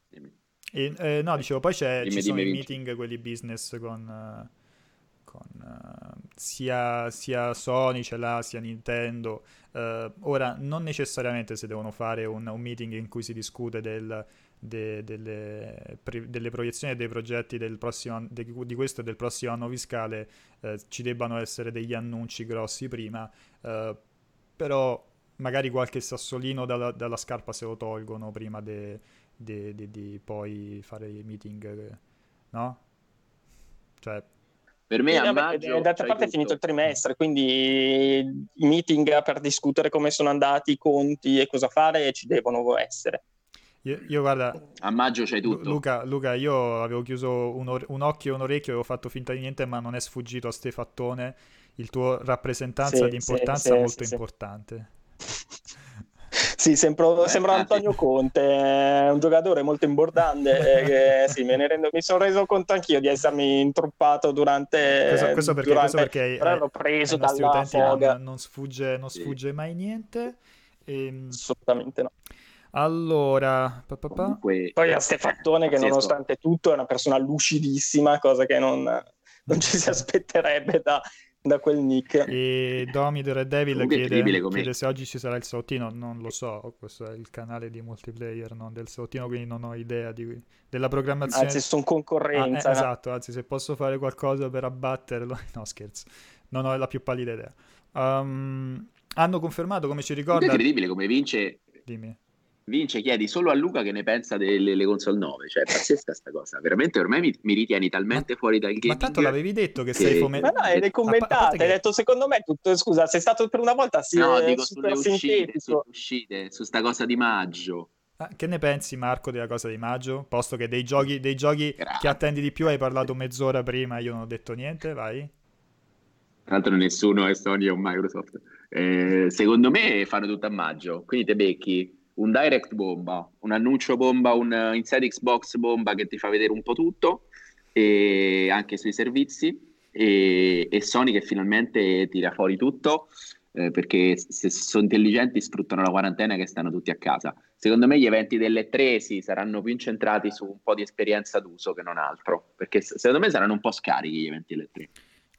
S1: E, eh, no, dicevo, poi c'è, ci sono i meeting, quelli business con... Uh, con uh, sia, sia, Sony ce l'ha, sia Nintendo. Uh, ora, non necessariamente se devono fare un, un meeting in cui si discute del de, delle, pre, delle, proiezioni e dei progetti del prossimo, de, di questo e del prossimo anno fiscale eh, ci debbano essere degli annunci grossi prima, però magari qualche sassolino dalla, dalla, scarpa se lo tolgono prima di poi fare i meeting, no? Cioè,
S3: per me a maggio
S2: d'altra parte è finito il trimestre quindi meeting per discutere come sono andati i conti e cosa fare ci devono essere
S1: io, io, guarda,
S3: a maggio c'hai tutto.
S1: Luca, Luca io avevo chiuso un, or- un, occhio e un orecchio, avevo fatto finta di niente, ma non è sfuggito a ste fattone il tuo rappresentanza sì, di importanza sì, molto sì, importante.
S2: Sì, sembro, sembra Antonio Conte, un giocatore molto imbordante. che, sì, me ne rendo, mi sono reso conto anch'io di essermi intruppato durante.
S1: Questo, questo perché,
S2: durante,
S1: questo perché
S2: però ero preso dalla foga.
S1: Non, non, sfugge, non sfugge mai niente.
S2: E... Ehm, Assolutamente no.
S1: Allora, pa, pa, pa.
S2: Comunque, poi a Stefattone che nonostante tutto è una persona lucidissima, cosa che non, non ci si aspetterebbe da, da quel nick.
S1: E Domi The Red Devil chiede, chiede, se oggi ci sarà il Sautino, non lo so, questo è il canale di multiplayer non del Sautino, quindi non ho idea di, della programmazione.
S2: Anzi, sono concorrenza.
S1: Ah, eh, esatto, anzi, se posso fare qualcosa per abbatterlo, no scherzo, non ho la più pallida idea. Um, hanno confermato, come ci ricorda...
S3: È incredibile come vince...
S1: Dimmi
S3: vince, chiedi solo a Luca che ne pensa delle, console 9. Cioè, è pazzesca sta cosa. Veramente ormai mi, mi ritieni talmente ma, fuori dal game.
S1: Ma tanto l'avevi detto che, che... sei
S2: fomentato. Ma no, hai commentato, hai detto secondo me tutto, scusa, sei stato per una volta sì,
S3: No, dico sulle uscite, sulle uscite, su sta cosa di maggio.
S1: Ah, che ne pensi Marco della cosa di maggio? Posto che dei giochi, dei giochi che attendi di più hai parlato mezz'ora prima, io non ho detto niente, vai.
S3: Tra l'altro nessuno è Sony o Microsoft. Eh, secondo me fanno tutto a maggio, quindi te becchi un direct bomba, un annuncio bomba, un inside Xbox bomba che ti fa vedere un po' tutto, e anche sui servizi, e, e Sony che finalmente tira fuori tutto, eh, perché se sono intelligenti sfruttano la quarantena che stanno tutti a casa. Secondo me gli eventi delle tre sì, saranno più incentrati su un po' di esperienza d'uso che non altro, perché secondo me saranno un po' scarichi gli eventi delle tre.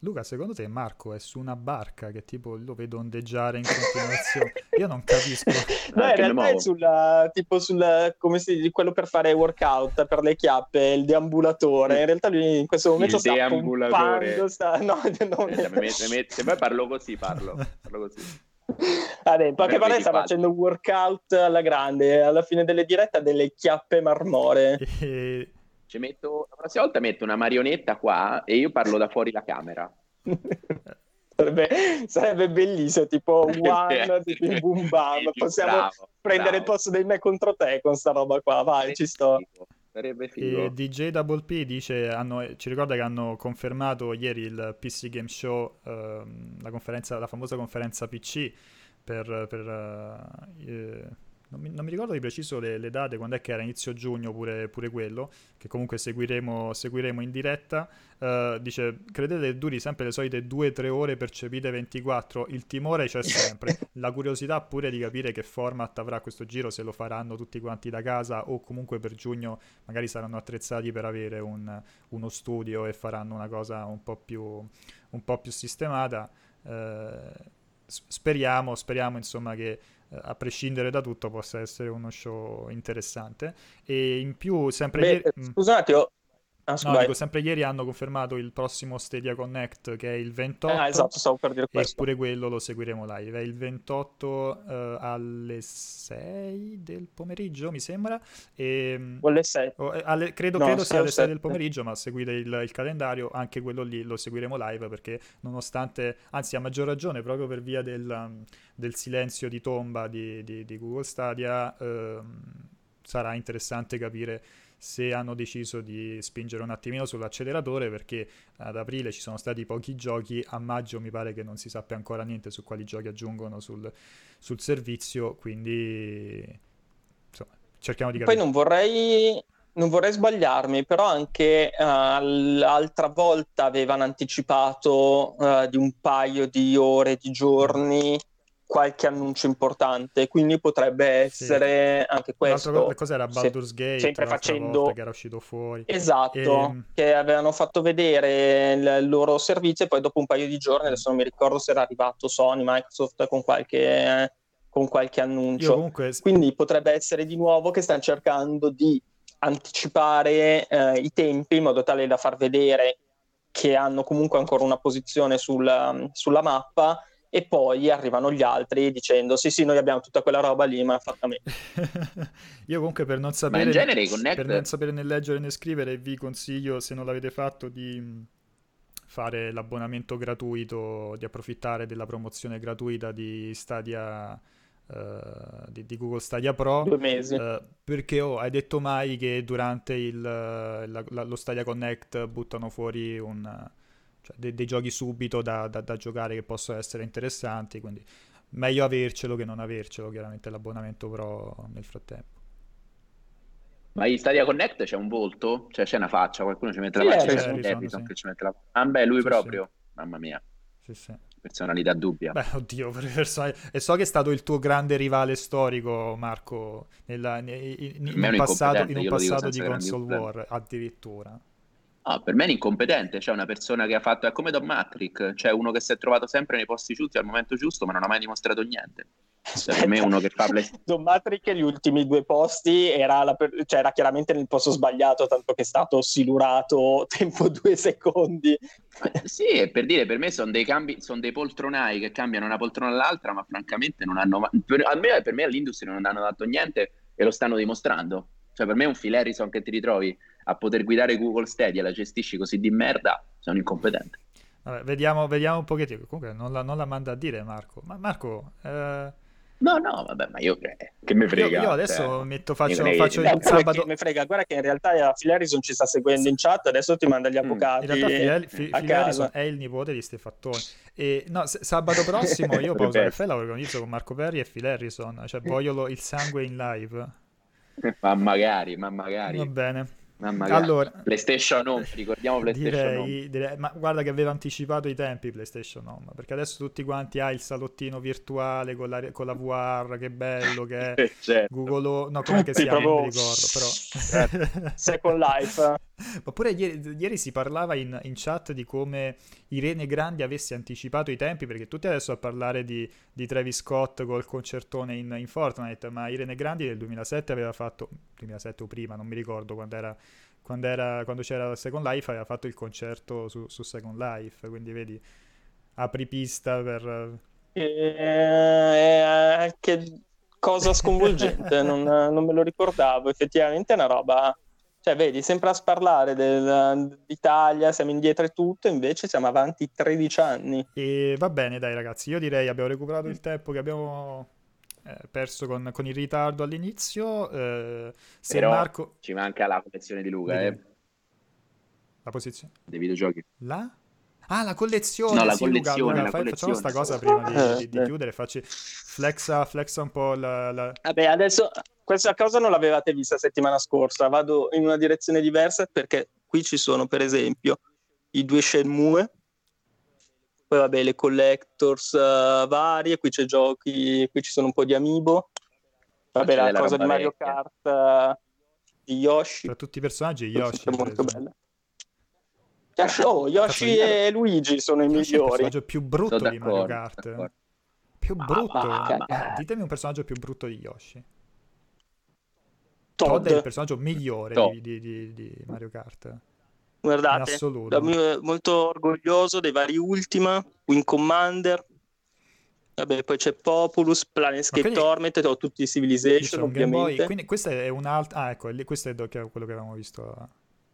S1: Luca, secondo te Marco è su una barca che tipo lo vedo ondeggiare in continuazione? Io non capisco.
S2: no, in realtà è sulla, tipo sulla, come si dice, quello per fare workout, per le chiappe, il deambulatore. In realtà lui in questo momento il sta deambulatore. Sta... No, no,
S3: eh, se poi parlo così, parlo, parlo così.
S2: Vabbè, in poche parole sta facendo workout alla grande, alla fine delle dirette ha delle chiappe marmoree.
S1: E
S3: ci metto, la prossima volta metto una marionetta qua e io parlo da fuori la camera.
S2: Sarebbe, sarebbe, bellissimo, tipo one di Boom Bam. Possiamo bravo, prendere bravo. il posto dei me contro te con sta roba qua. Vai, sarebbe ci sto.
S3: Figo. Sarebbe figo.
S1: E DJ Double P dice, hanno, ci ricorda che hanno confermato ieri il PC Game Show, ehm, la, la, famosa conferenza PC per, per eh, non mi, non mi, ricordo di preciso le, le, date, quando è che era inizio giugno pure, pure quello, che comunque seguiremo, seguiremo in diretta. Uh, dice, credete duri sempre le solite 2-3 ore percepite 24? Il timore c'è sempre, la curiosità pure di capire che format avrà questo giro, se lo faranno tutti quanti da casa o comunque per giugno magari saranno attrezzati per avere un, uno studio e faranno una cosa un po' più, un po più sistemata. Uh, speriamo, speriamo insomma che a prescindere da tutto possa essere uno show interessante e in più sempre
S2: Beh,
S1: ieri...
S2: Mm. scusate ho
S1: Ah, no, dico, sempre ieri hanno confermato il prossimo Stadia Connect che è il 28.
S2: Ah, esatto, stavo per dire questo.
S1: E pure quello lo seguiremo live. È il 28 uh, alle 6 del pomeriggio, mi sembra. E,
S2: mm, o alle 6.
S1: O, eh, alle, credo, no, credo sia alle 6 del pomeriggio, ma seguite il, il, calendario, anche quello lì lo seguiremo live perché nonostante, anzi a maggior ragione, proprio per via del, um, del silenzio di tomba di, di, di Google Stadia, uh, sarà interessante capire se hanno deciso di spingere un attimino sull'acceleratore perché ad aprile ci sono stati pochi giochi, a maggio mi pare che non si sappia ancora niente su quali giochi aggiungono sul, sul servizio, quindi insomma, cerchiamo di capire.
S2: Poi non vorrei, non vorrei sbagliarmi, però anche uh, l'altra volta avevano anticipato uh, di un paio di ore, di giorni qualche annuncio importante, quindi potrebbe essere sì. anche questo.
S1: L'altra cos'era Baldur's Gate?
S2: Sempre facendo
S1: che era uscito fuori.
S2: Esatto, e... Ehm, che avevano fatto vedere il loro servizio e poi dopo un paio di giorni, adesso non mi ricordo se era arrivato Sony, Microsoft con qualche, con qualche annuncio. Comunque... Quindi potrebbe essere di nuovo che stanno cercando di anticipare eh, i tempi in modo tale da far vedere che hanno comunque ancora una posizione sul, sulla mappa e poi arrivano gli altri dicendo sì sì noi abbiamo tutta quella roba lì ma fatta a me.
S1: Io comunque per non sapere genere, per non sapere né leggere né scrivere vi consiglio se non l'avete fatto di fare l'abbonamento gratuito di approfittare della promozione gratuita di Stadia uh, di, di, Google Stadia Pro.
S2: Due mesi.
S1: Uh, perché oh, hai detto mai che durante il, la, la, lo Stadia Connect buttano fuori un cioè dei, dei giochi subito da, da, da, giocare che possono essere interessanti, quindi meglio avercelo che non avercelo, chiaramente l'abbonamento pro nel frattempo.
S3: Ma in Stadia Connect c'è un volto? Cioè c'è una faccia, qualcuno ci mette la faccia, c'è Harrison, sì. ci mette la Ah beh, lui sì, proprio, sì. mamma mia.
S1: Sì, sì.
S3: Personalità dubbia.
S1: Beh, oddio, person- e so che è stato il tuo grande rivale storico, Marco, nella, in, in, in, passato, in un passato di console war, addirittura.
S3: Ah, per me è incompetente, c'è una persona che ha fatto, è come Don Matrick, c'è uno che si è trovato sempre nei posti giusti al momento giusto, ma non ha mai dimostrato niente. Cioè, per me uno che fa play...
S2: Don Matrick gli ultimi due posti era, la, cioè, era, chiaramente nel posto sbagliato, tanto che è stato silurato tempo due secondi.
S3: sì, e per dire, per me sono dei cambi, sono dei poltronai che cambiano una poltrona all'altra, ma francamente non hanno... Per, a me, per me all'industria non hanno dato niente e lo stanno dimostrando. Cioè, per me è un Phil Harrison che ti ritrovi a poter guidare Google Stadia, la gestisci così di merda, sono incompetente.
S1: Vabbè, vediamo, vediamo un pochettino. Comunque non la, non la, manda a dire Marco. Ma Marco... Eh...
S3: No, no, vabbè, ma io che mi frega.
S1: Io, io adesso cioè, metto, faccio, faccio il sabato.
S2: mi frega, guarda che in realtà Phil Harrison ci sta seguendo in chat, adesso ti manda gli mm, avvocati.
S1: In realtà Phil, Phil Harrison è il nipote di Stefattoni. E no, s- sabato prossimo io pausa caffè la organizzo con Marco Perri e Phil Harrison, cioè voglio lo, il sangue in live.
S3: Ma magari, ma magari.
S1: Va bene.
S3: Allora, PlayStation Home, ricordiamo PlayStation
S1: direi,
S3: Home.
S1: Direi, ma guarda che aveva anticipato i tempi PlayStation Home, perché adesso tutti quanti hai il salottino virtuale con la, con la VR, che bello che è certo. Google no, come che si chiama, non mi ricordo, però
S2: Second Life.
S1: Ma pure ieri, ieri si parlava in, in, chat di come Irene Grandi avesse anticipato i tempi, perché tutti adesso a parlare di, di Travis Scott col concertone in, in, Fortnite, ma Irene Grandi nel 2007 aveva fatto, 2007 o prima, non mi ricordo quando era, quando, era, quando c'era Second Life, aveva fatto il concerto su, su Second Life, quindi vedi, apri pista per...
S2: Eh, che cosa sconvolgente, non, non me lo ricordavo, effettivamente è una roba Cioè, vedi, sempre a sparlare dell'Italia, siamo indietro e tutto, invece siamo avanti 13 anni.
S1: E va bene, dai ragazzi, io direi abbiamo recuperato il tempo che abbiamo eh, perso con, con, il ritardo all'inizio. Eh, se
S3: Però
S1: Marco...
S3: ci manca la collezione di Luca, eh.
S1: La posizione?
S3: Dei videogiochi.
S1: La? Ah, la collezione!
S3: No, la
S1: sì,
S3: collezione,
S1: Luca, Luca,
S3: la
S1: fai,
S3: collezione.
S1: Facciamo sta cosa prima di, di, di
S2: Eh.
S1: chiudere. Facci flexa, flexa un po' la... la...
S2: Vabbè, adesso questa cosa non l'avevate vista settimana scorsa, vado in una direzione diversa perché qui ci sono per esempio i due Shenmue, poi vabbè le collectors eh, varie, qui c'è giochi, qui ci sono un po' di amiibo, vabbè la
S3: della
S2: cosa di Mario
S3: vecchia.
S2: Kart, eh, di Yoshi,
S1: Tra tutti i personaggi, Yoshi.
S2: è molto bella. Oh, Yoshi e Luigi sono i
S1: Yoshi è il
S2: migliori.
S1: personaggio più brutto di Mario Kart. Più
S3: Ma-
S1: brutto.
S3: ma-
S2: ma-
S1: Ditemi un personaggio più brutto di Yoshi.
S2: Todd,
S1: Todd è il personaggio migliore di, di- di- di Mario Kart.
S2: Guardate, molto orgoglioso dei vari Ultima, Wing Commander. Vabbè, poi c'è Populus, Planescape
S1: quindi-
S2: Torment, ho tutti i Civilization,
S1: Game Boy,
S2: ovviamente.
S1: quindi questo è un altro. Ah, ecco, questo è quello che avevamo visto la,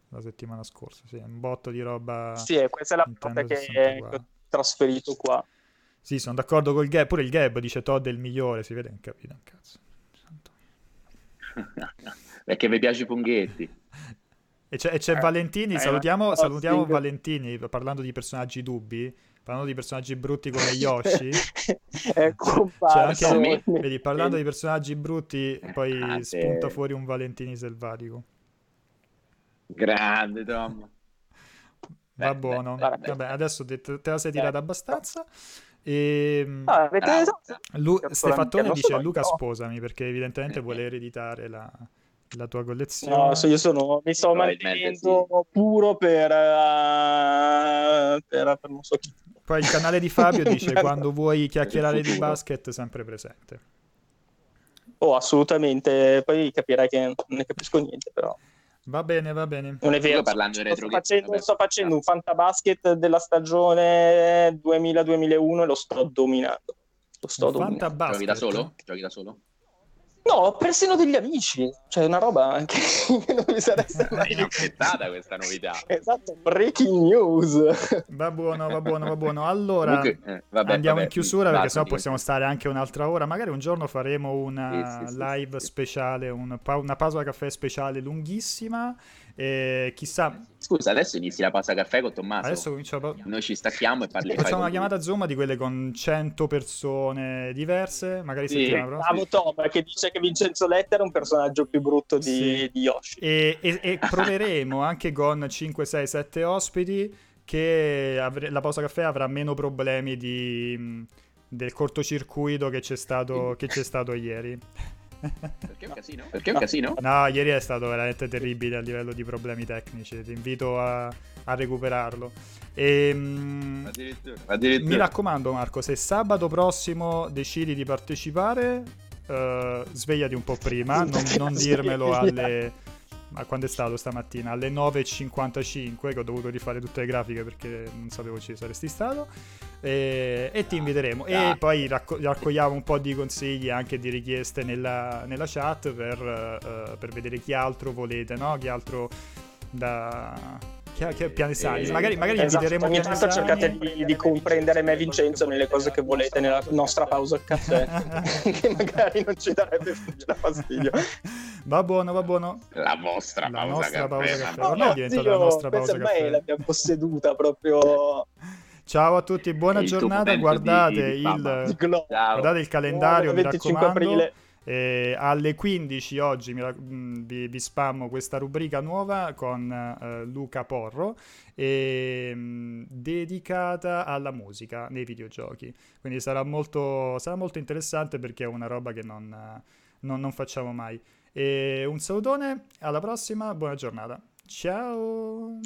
S1: la settimana scorsa. Sì, un botto di roba.
S2: Sì, questa è la parte che
S1: 64.
S2: ho trasferito qua.
S1: Sì, sono d'accordo col Gab. Pure il Gab dice Todd è il migliore. Si vede, non capito un cazzo.
S3: Perché vi piace i funghetti.
S1: E c'è, e c'è
S2: Eh,
S1: Valentini.
S2: eh,
S1: salutiamo salutiamo. Valentini parlando di personaggi dubbi. Parlando di personaggi brutti come Yoshi.
S2: è comparso.
S1: C'è anche- Vedi, parlando di personaggi brutti, poi
S3: Ah,
S1: spunta fuori un Valentini selvatico.
S3: Grande Tom.
S1: Va
S3: Beh,
S1: buono.
S2: beh, beh.
S1: Vabbè, adesso te, te la sei tirata abbastanza. E
S2: Ah, avete esatto.
S1: Lu- Stefattone dice
S2: so,
S1: Luca
S2: no.
S1: sposami perché evidentemente vuole ereditare la, la tua collezione.
S2: No, so- io sono, mi sto mantenendo puro per, eh, per, per non so chi.
S1: Poi il canale di Fabio dice quando vuoi chiacchierare di basket sempre presente.
S2: Oh, assolutamente. Poi capirai che non ne capisco niente, però
S1: Va bene, va bene.
S2: non è vero.
S3: Parlando di
S2: Sto
S3: retro
S2: facendo, sto facendo un fantabasket della stagione 2000-2001 e lo sto dominando. Lo sto
S1: Un
S2: dominando.
S1: fantabasket.
S3: Giochi da solo? Giochi da solo?
S2: No, persino degli amici. Cioè, una roba che, che non mi sareste
S3: È
S2: mai
S3: inaspettata questa novità.
S2: Esatto, breaking news.
S1: Va buono, va buono, va buono. Allora
S3: Comunque, eh, vabbè,
S1: andiamo
S3: vabbè,
S1: in chiusura perché sennò possiamo stare anche un'altra ora. Magari un giorno faremo una
S3: Sì, sì, sì,
S1: live
S3: sì.
S1: speciale, un pa- una pausa caffè speciale lunghissima. E chissà,
S3: Scusa, adesso inizi la pausa caffè con Tommaso.
S1: adesso cominciamo.
S3: Noi ci stacchiamo e parli fai
S1: Facciamo una chiamata Zoom di quelle con 100 persone diverse, magari
S3: Sì.
S1: settimana prossima.
S2: Bravo Tom, che dice che Vincenzo Letter è un personaggio più brutto di,
S1: Sì.
S2: di Yoshi.
S1: E, e- e proveremo anche con 5, 6, 7 ospiti che avre- la pausa caffè avrà meno problemi di, del cortocircuito che c'è stato, che c'è stato ieri.
S3: Perché è un casino? Perché è un casino?
S1: No, ieri è stato veramente terribile a livello di problemi tecnici. Ti invito a, a recuperarlo. E, mh,
S3: Addirittura. Addirittura.
S1: mi raccomando, Marco, se sabato prossimo decidi di partecipare, eh, svegliati un po' prima, non, non dirmelo alle. Ma quando è stato stamattina? Alle 9.55 che ho dovuto rifare tutte le grafiche perché non sapevo ci saresti stato. E, e ti inviteremo. E
S3: Dai.
S1: poi racco- raccogliamo un po' di consigli anche di richieste nella, nella chat per, eh, per vedere chi altro volete, no? Chi altro da. Chi, chi è Pianesani?
S3: Eh,
S1: magari magari
S2: Esatto,
S1: inviteremo
S2: ogni tanto cercate di, di comprendere me Vincenzo nelle cose che volete nella nostra pausa al caffè, che magari non ci darebbe fastidio.
S1: Va buono, va buono.
S3: La vostra
S1: La
S3: pausa
S1: nostra
S3: caffè.
S1: pausa caffè. Ormai è diventata
S2: Zio,
S1: la nostra pausa
S2: ormai
S1: caffè.
S2: l'abbiamo posseduta proprio
S1: Ciao a tutti, buona giornata. Guardate
S3: di-
S1: il, guardate il calendario, mi
S2: 25
S1: raccomando.
S2: aprile.
S1: Eh, alle 15 oggi mi mh, vi, vi spammo questa rubrica nuova con eh, Luca Porro e, mh, dedicata alla musica nei videogiochi. Quindi sarà molto, sarà molto interessante perché è una roba che non, non- non facciamo mai. E un salutone, alla prossima, buona giornata. Ciao!